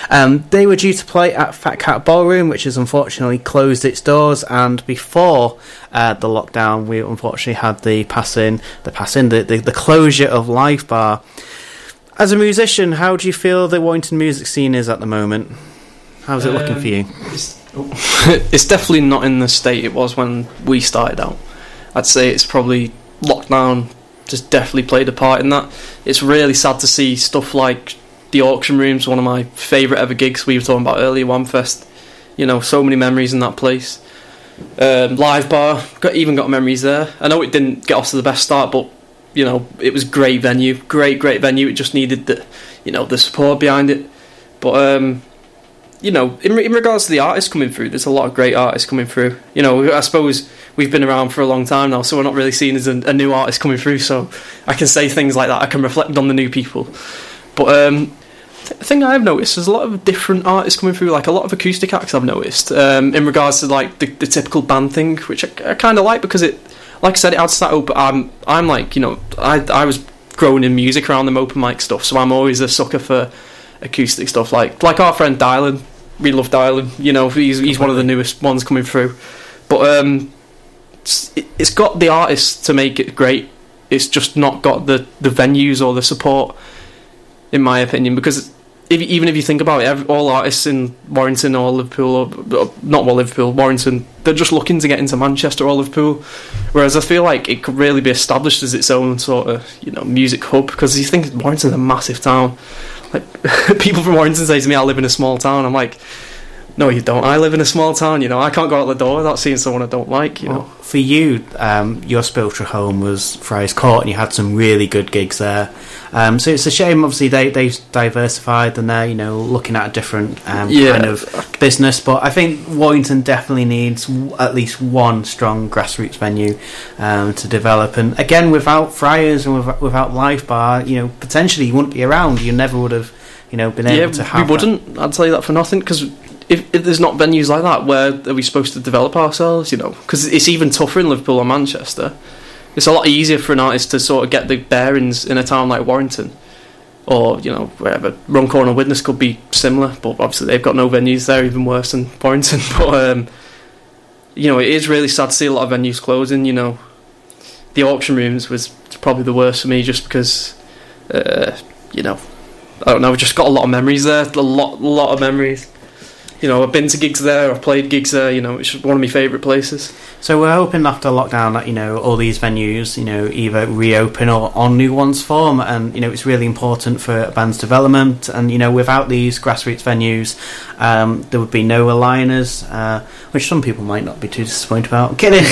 Um, they were due to play at Fat Cat Ballroom, which has unfortunately closed its doors, and before uh, the lockdown, we unfortunately had the passing, the passing, the, the, the closure of Live Bar. As a musician, how do you feel the Warrington music scene is at the moment? How's it looking Um, for you? it's definitely not in the state it was when we started out. I'd say it's probably lockdown just definitely played a part in that. It's really sad to see stuff like the auction rooms, one of my favourite ever gigs we were talking about earlier, One Fest. You know, so many memories in that place. Um, live bar, got even got memories there. I know it didn't get off to the best start, but you know, it was great venue, great, great venue. It just needed the, you know, the support behind it. But um, you know, in, in regards to the artists coming through, there's a lot of great artists coming through. You know, I suppose we've been around for a long time now, so we're not really seen as a, a new artist coming through. So I can say things like that. I can reflect on the new people. But um, thing I've noticed is a lot of different artists coming through, like a lot of acoustic acts. I've noticed um, in regards to like the, the typical band thing, which I, I kind of like because it, like I said, it adds that open. I'm I'm like you know I I was growing in music around them open mic stuff, so I'm always a sucker for acoustic stuff. Like like our friend Dylan, we love Dylan. You know, he's he's one of the newest ones coming through. But um, it's, it's got the artists to make it great. It's just not got the the venues or the support, in my opinion. Because if, even if you think about it, all artists in Warrington or Liverpool, or, or not well Liverpool, Warrington, they're just looking to get into Manchester or Liverpool. Whereas I feel like it could really be established as its own sort of you know music hub. Because you think Warrington's a massive town. Like people from Warrington say to me, "I live in a small town." I'm like, "No, you don't. I live in a small town. You know, I can't go out the door without seeing someone I don't like. You know." For you, um, your spiritual home was Friars Court, and you had some really good gigs there. Um, so it's a shame, obviously, they they've diversified and they're you know looking at a different um, Yeah. kind of business. But I think Warrington definitely needs w- at least one strong grassroots venue um, to develop. And again, without Friars and without, without Live Bar, you know, potentially you wouldn't be around. You never would have, you know, been able yeah, to have. we wouldn't. I'd tell you that for nothing. Because if, if there's not venues like that, where are we supposed to develop ourselves? You know, because it's even tougher in Liverpool or Manchester. It's a lot easier for an artist to sort of get the bearings in a town like Warrington, or you know wherever. Runcorn or could be similar, but obviously they've got no venues there, even worse than Warrington. But um, you know, it is really sad to see a lot of venues closing. You know, the auction rooms was probably the worst for me, just because uh, you know I don't know. I've just got a lot of memories there. A lot, lot of memories. You know, I've been to gigs there. I've played gigs there. You know, it's one of my favourite places. So we're hoping after lockdown that you know all these venues you know either reopen or, on new ones form, and you know it's really important for a band's development. And you know without these grassroots venues, um, there would be no aligners, uh, which some people might not be too disappointed about. I'm kidding,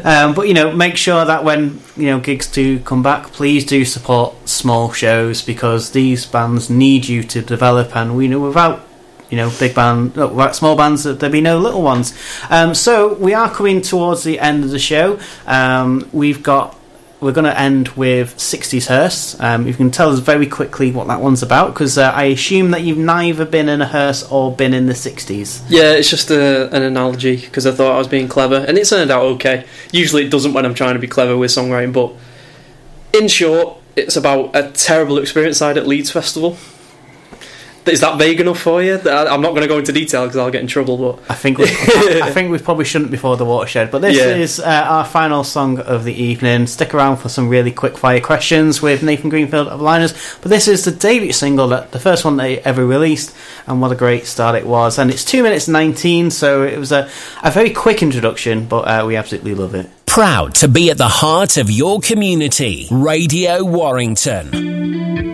um, but you know make sure that when you know gigs do come back, please do support small shows because these bands need you to develop, and we know without you know, big band, small bands, there'd be no little ones. Um, so we are coming towards the end of the show. Um, we've got, we're going to end with 60s hearse. Um, you can tell us very quickly what that one's about, because uh, I assume that you've neither been in a hearse or been in the 60s. Yeah, it's just a, an analogy because I thought I was being clever, and it turned out okay. Usually, it doesn't when I'm trying to be clever with songwriting, but in short, it's about a terrible experience I had at Leeds Festival. Is that vague enough for you? I- I'm not going to go into detail because I'll get in trouble. But I think we, I think we probably shouldn't before the watershed. But this Yeah. is uh, our final song of the evening. Stick around for some really quick fire questions with Nathan Greenfield of Liners. But this is the debut single, that the first one they ever released, and what a great start it was. And it's two minutes nineteen, so it was a, a very quick introduction, but uh, we absolutely love it. Proud to be at the heart of your community. Radio Warrington.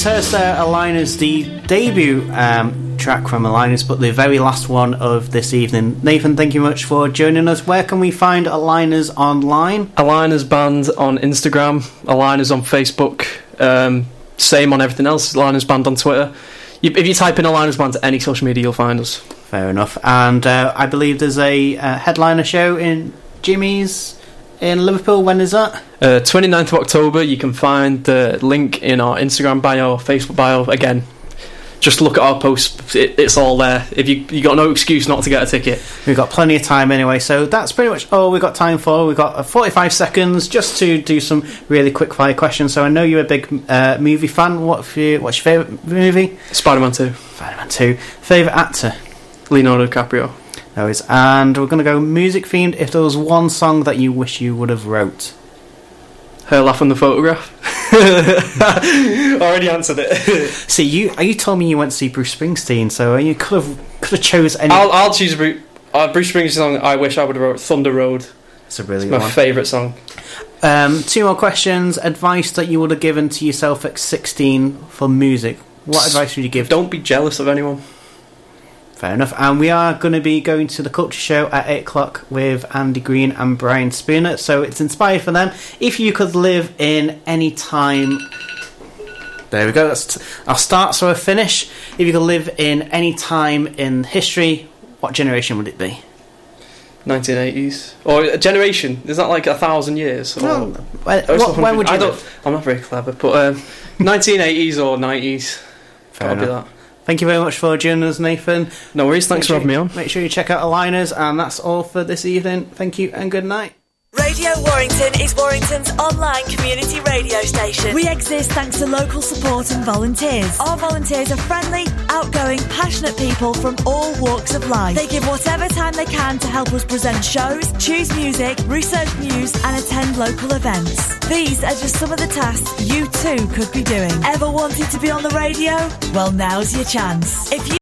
You heard there Aligners the debut um, track from Aligners, but the very last one of this evening. Nathan, thank you much for joining us. Where can we find Aligners online? Aligners band on Instagram, Aligners on Facebook, um, same on everything else. Aligners band on Twitter. You, if you type in Aligners band to any social media, you'll find us. Fair enough. And uh, I believe there's a uh, headliner show in Jimmy's in Liverpool. When is that? Uh, 29th of October, you can find the link in our Instagram bio, Facebook bio. Again, just look at our posts, it, it's all there. If you you got no excuse not to get a ticket. We've got plenty of time anyway, so that's pretty much all we've got time for. We've got uh, 45 seconds just to do some really quick fire questions. So I know you're a big uh, movie fan. What your, what's your favourite movie? Spider Man 2. Spider Man 2. Favourite actor? Leonardo DiCaprio. And we're going to go music themed. If there was one song that you wish you would have wrote. Her laugh on the photograph. Already answered it. See, you you told me you went to see Bruce Springsteen, so you could have could have chose any. I'll, I'll choose Bruce, uh, Bruce Springsteen's song I wish I would have wrote Thunder Road. It's a brilliant my one. favourite song. Um, two more questions. Advice that you would have given to yourself at 16 for music. What advice would you give? Don't be jealous of anyone. Fair enough. And we are going to be going to the Culture Show at 8 o'clock with Andy Green and Brian Spooner. So it's inspired for them. If you could live in any time. There we go. That's t- I'll start so I finish. If you could live in any time in history, what generation would it be? 1980s or a generation? Is that like a thousand years? Or, No, when- what- when would you I? I'm not very clever, but um, 1980s or 90s. Fair be enough. Thank you very much for joining us, Nathan. No worries. Thanks for Make having me on. Make sure you check out Aligners, and that's all for this evening. Thank you and good night. Radio Warrington is Warrington's online community radio station. We exist thanks to local support and volunteers. Our volunteers are friendly, outgoing, passionate people from all walks of life. They give whatever time they can to help us present shows, choose music, research news, and attend local events. These are just some of the tasks you too could be doing. Ever wanted to be on the radio? Well, now's your chance. If you